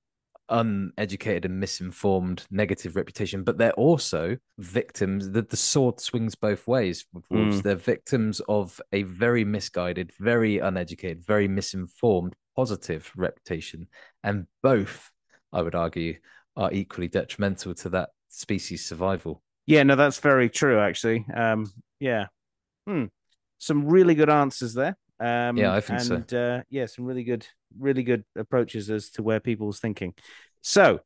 uneducated and misinformed negative reputation but they're also victims that the sword swings both ways Mm. they're victims of a very misguided very uneducated very misinformed positive reputation and both i would argue are equally detrimental to that species survival Yeah, no, that's very true, actually. Um, yeah. Hmm. Some really good answers there. Um, Yeah, I think so. and, uh, yeah, some really good, really good approaches as to where people's thinking. So,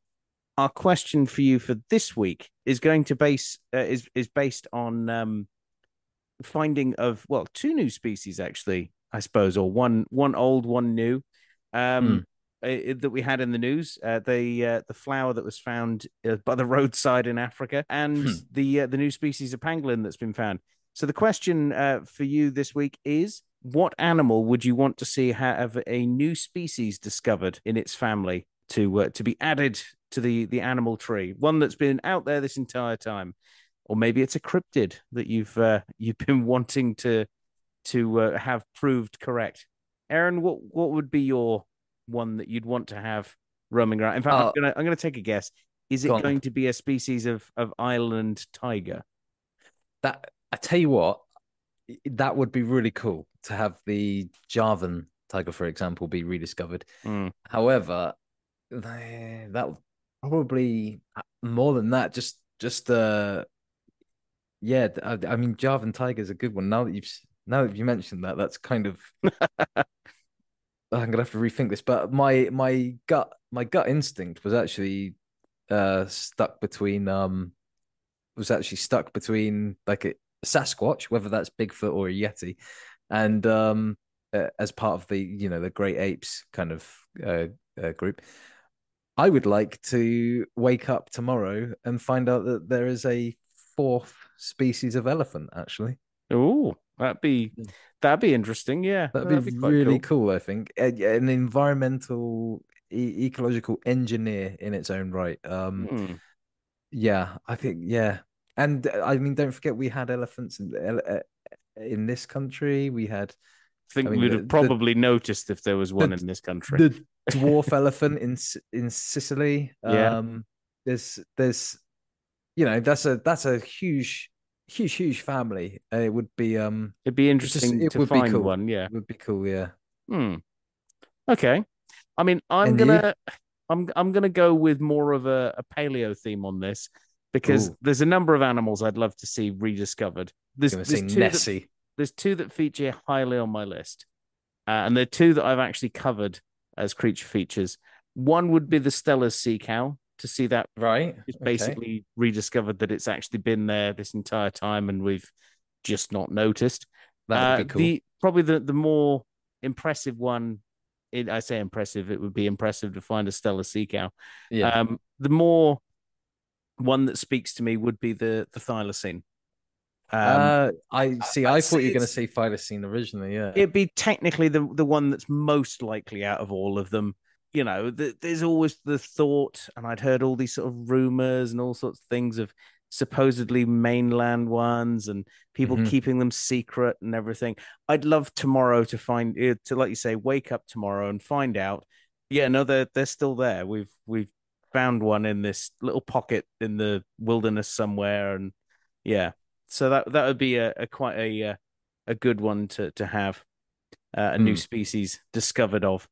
our question for you for this week is going to base uh, is is based on um, finding of well two new species actually, I suppose, or one one old, one new. Um, uh, that we had in the news. Uh, the uh, the flower that was found uh, by the roadside in Africa, and Hmm. the uh, the new species of pangolin that's been found. So the question uh, for you this week is: What animal would you want to see have a new species discovered in its family to uh, to be added to the the animal tree? One that's been out there this entire time, or maybe it's a cryptid that you've uh, you've been wanting to to uh, have proved correct. Aaron, what what would be your one that you'd want to have roaming around? In fact, I'm Uh, gonna I'm gonna take a guess. Is it go on. going to be a species of of island tiger? that I tell you what, that would be really cool to have the Javan tiger, for example, be rediscovered. Mm. However, they- that would probably uh, more than that. Just, just uh, yeah. I, I mean, Javan tiger is a good one. Now that you've now that you mentioned that, that's kind of. I'm gonna have to rethink this, but my my gut my gut instinct was actually uh stuck between um was actually stuck between like a Sasquatch, whether that's Bigfoot or a Yeti, and um, uh, as part of the you know the Great Apes kind of uh, uh, group. I would like to wake up tomorrow and find out that there is a fourth species of elephant. Actually, Oh, That'd be that'd be interesting. Yeah, That'd, be, quite really cool. I think an environmental e- ecological engineer in its own right. Um, Hmm. yeah, I think yeah, and uh, I mean, don't forget we had elephants in uh, in this country. We had I think I mean, we'd the- have the- probably noticed if there was one the- in this country. the dwarf elephant in in Sicily. Yeah. Um, there's there's you know that's a that's a huge huge huge family. Uh, it would be um It'd be just- interesting it to would be cool. one. Yeah. it would be cool. Yeah. Hmm. Okay. I mean, I'm And gonna, I'm, I'm gonna go with more of a, a paleo theme on this because Ooh. there's a number of animals I'd love to see rediscovered. There's, there's two that- Nessie. there's two that feature highly on my list, uh, and they're two that I've actually covered as creature features. One would be the Steller's sea cow to see that Right. it's okay. basically rediscovered that it's actually been there this entire time and we've just not noticed. That'd Uh, be cool. The probably the the more impressive one. It, I say impressive. It would be impressive to find a Steller sea cow. yeah. Um, the more one that speaks to me would be the the thylacine. Um, uh, I see. I thought you were going to say Thylacine originally. Yeah. it'd be technically the the one that's most likely out of all of them. You know, th- there's always the thought, and I'd heard all these sort of rumors and all sorts of things of supposedly mainland ones and people Mhm. keeping them secret and everything. I'd love tomorrow to find eh, to like you say, wake up tomorrow and find out. Yeah, no, they're they're still there. We've we've found one in this little pocket in the wilderness somewhere, and yeah, so that that would be a, a quite a uh, a good one to to have uh, a new Hmm. species discovered of,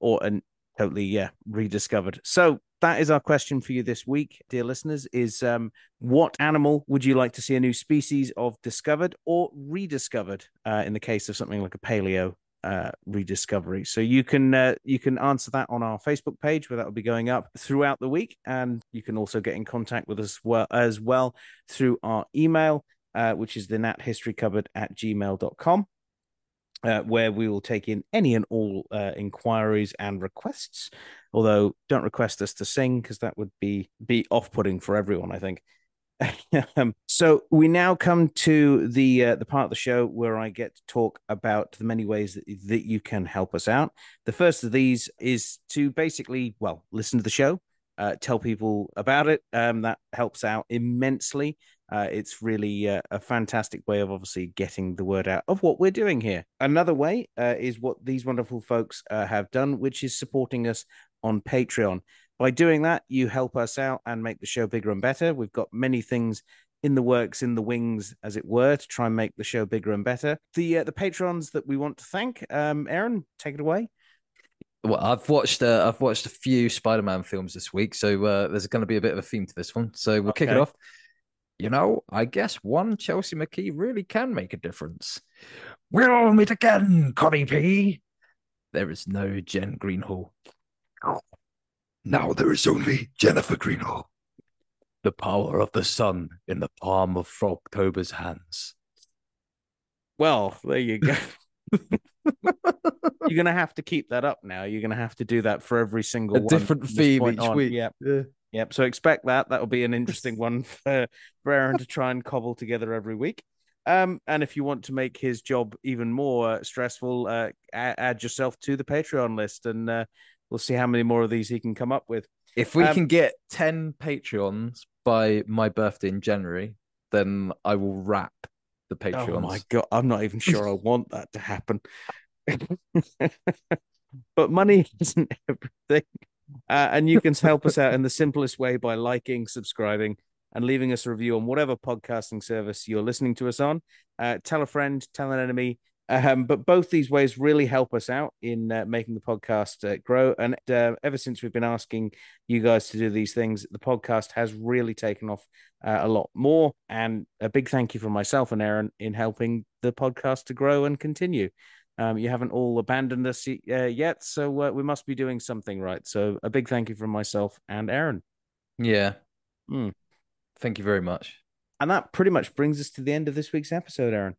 or and totally yeah rediscovered. So that is our question for you this week, dear listeners: is um, what animal would you like to see a new species of discovered or rediscovered? Uh, in the case of something like a paleo uh, rediscovery. So you can uh, you can answer that on our Facebook page, where that will be going up throughout the week, and you can also get in contact with us well as well through our email, uh, which is the Nat History Cupboard at gmail.com. Uh, where we will take in any and all uh, inquiries and requests. Although, don't request us to sing because that would be be off putting for everyone. I think. um, so we now come to the uh, the part of the show where I get to talk about the many ways that, that you can help us out. The first of these is to basically, well, listen to the show, uh, tell people about it. Um, that helps out immensely. Uh, it's really uh, a fantastic way of obviously getting the word out of what we're doing here. Another way uh, is what these wonderful folks uh, have done, which is supporting us on Patreon. By doing that, you help us out and make the show bigger and better. We've got many things in the works, in the wings, as it were, to try and make the show bigger and better. The uh, the patrons that we want to thank, um, Aaron, take it away. Well, I've watched uh, I've watched a few Spider-Man films this week, so uh, there's going to be a bit of a theme to this one. So we'll kick it off. You know, I guess one Chelsea McKee really can make a difference. We'll meet again, Connie P. There is no Jen Greenhall. Now there is only Jennifer Greenhall. The power of the sun in the palm of Frogtober's hands. Well, there you go. You're gonna have to keep that up now. You're gonna have to do that for every single A one different theme each on. week. Yep. Yeah. Yep. So expect that. That'll be an interesting one for, for Aaron to try and cobble together every week. Um, and if you want to make his job even more stressful, uh, add yourself to the Patreon list, and uh, we'll see how many more of these he can come up with. If we Um, can get 10 Patreons by my birthday in January, then I will rap the Patreons. Oh my god, I'm not even sure I want that to happen. but money isn't everything. Uh, and you can help us out in the simplest way by liking, subscribing, and leaving us a review on whatever podcasting service you're listening to us on. Uh, tell a friend, tell an enemy. Um, but both these ways really help us out in uh, making the podcast uh, grow. And uh, ever since we've been asking you guys to do these things, the podcast has really taken off uh, a lot more. And a big thank you from myself and Aaron in helping the podcast to grow and continue. Um, you haven't all abandoned us uh, yet, so uh, we must be doing something right. So a big thank you from myself and Aaron. Yeah. Hmm. Thank you very much. And that pretty much brings us to the end of this week's episode, Aaron.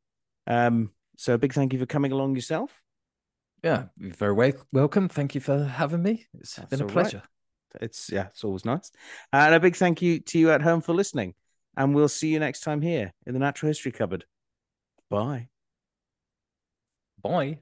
Um, so a big thank you for coming along yourself. Yeah, you're very wel- welcome. Thank you for having me. It's That's been a all right. pleasure. It's yeah, it's always nice. And a big thank you to you at home for listening. And we'll see you next time here in the Natural History Cupboard. Bye. Bye.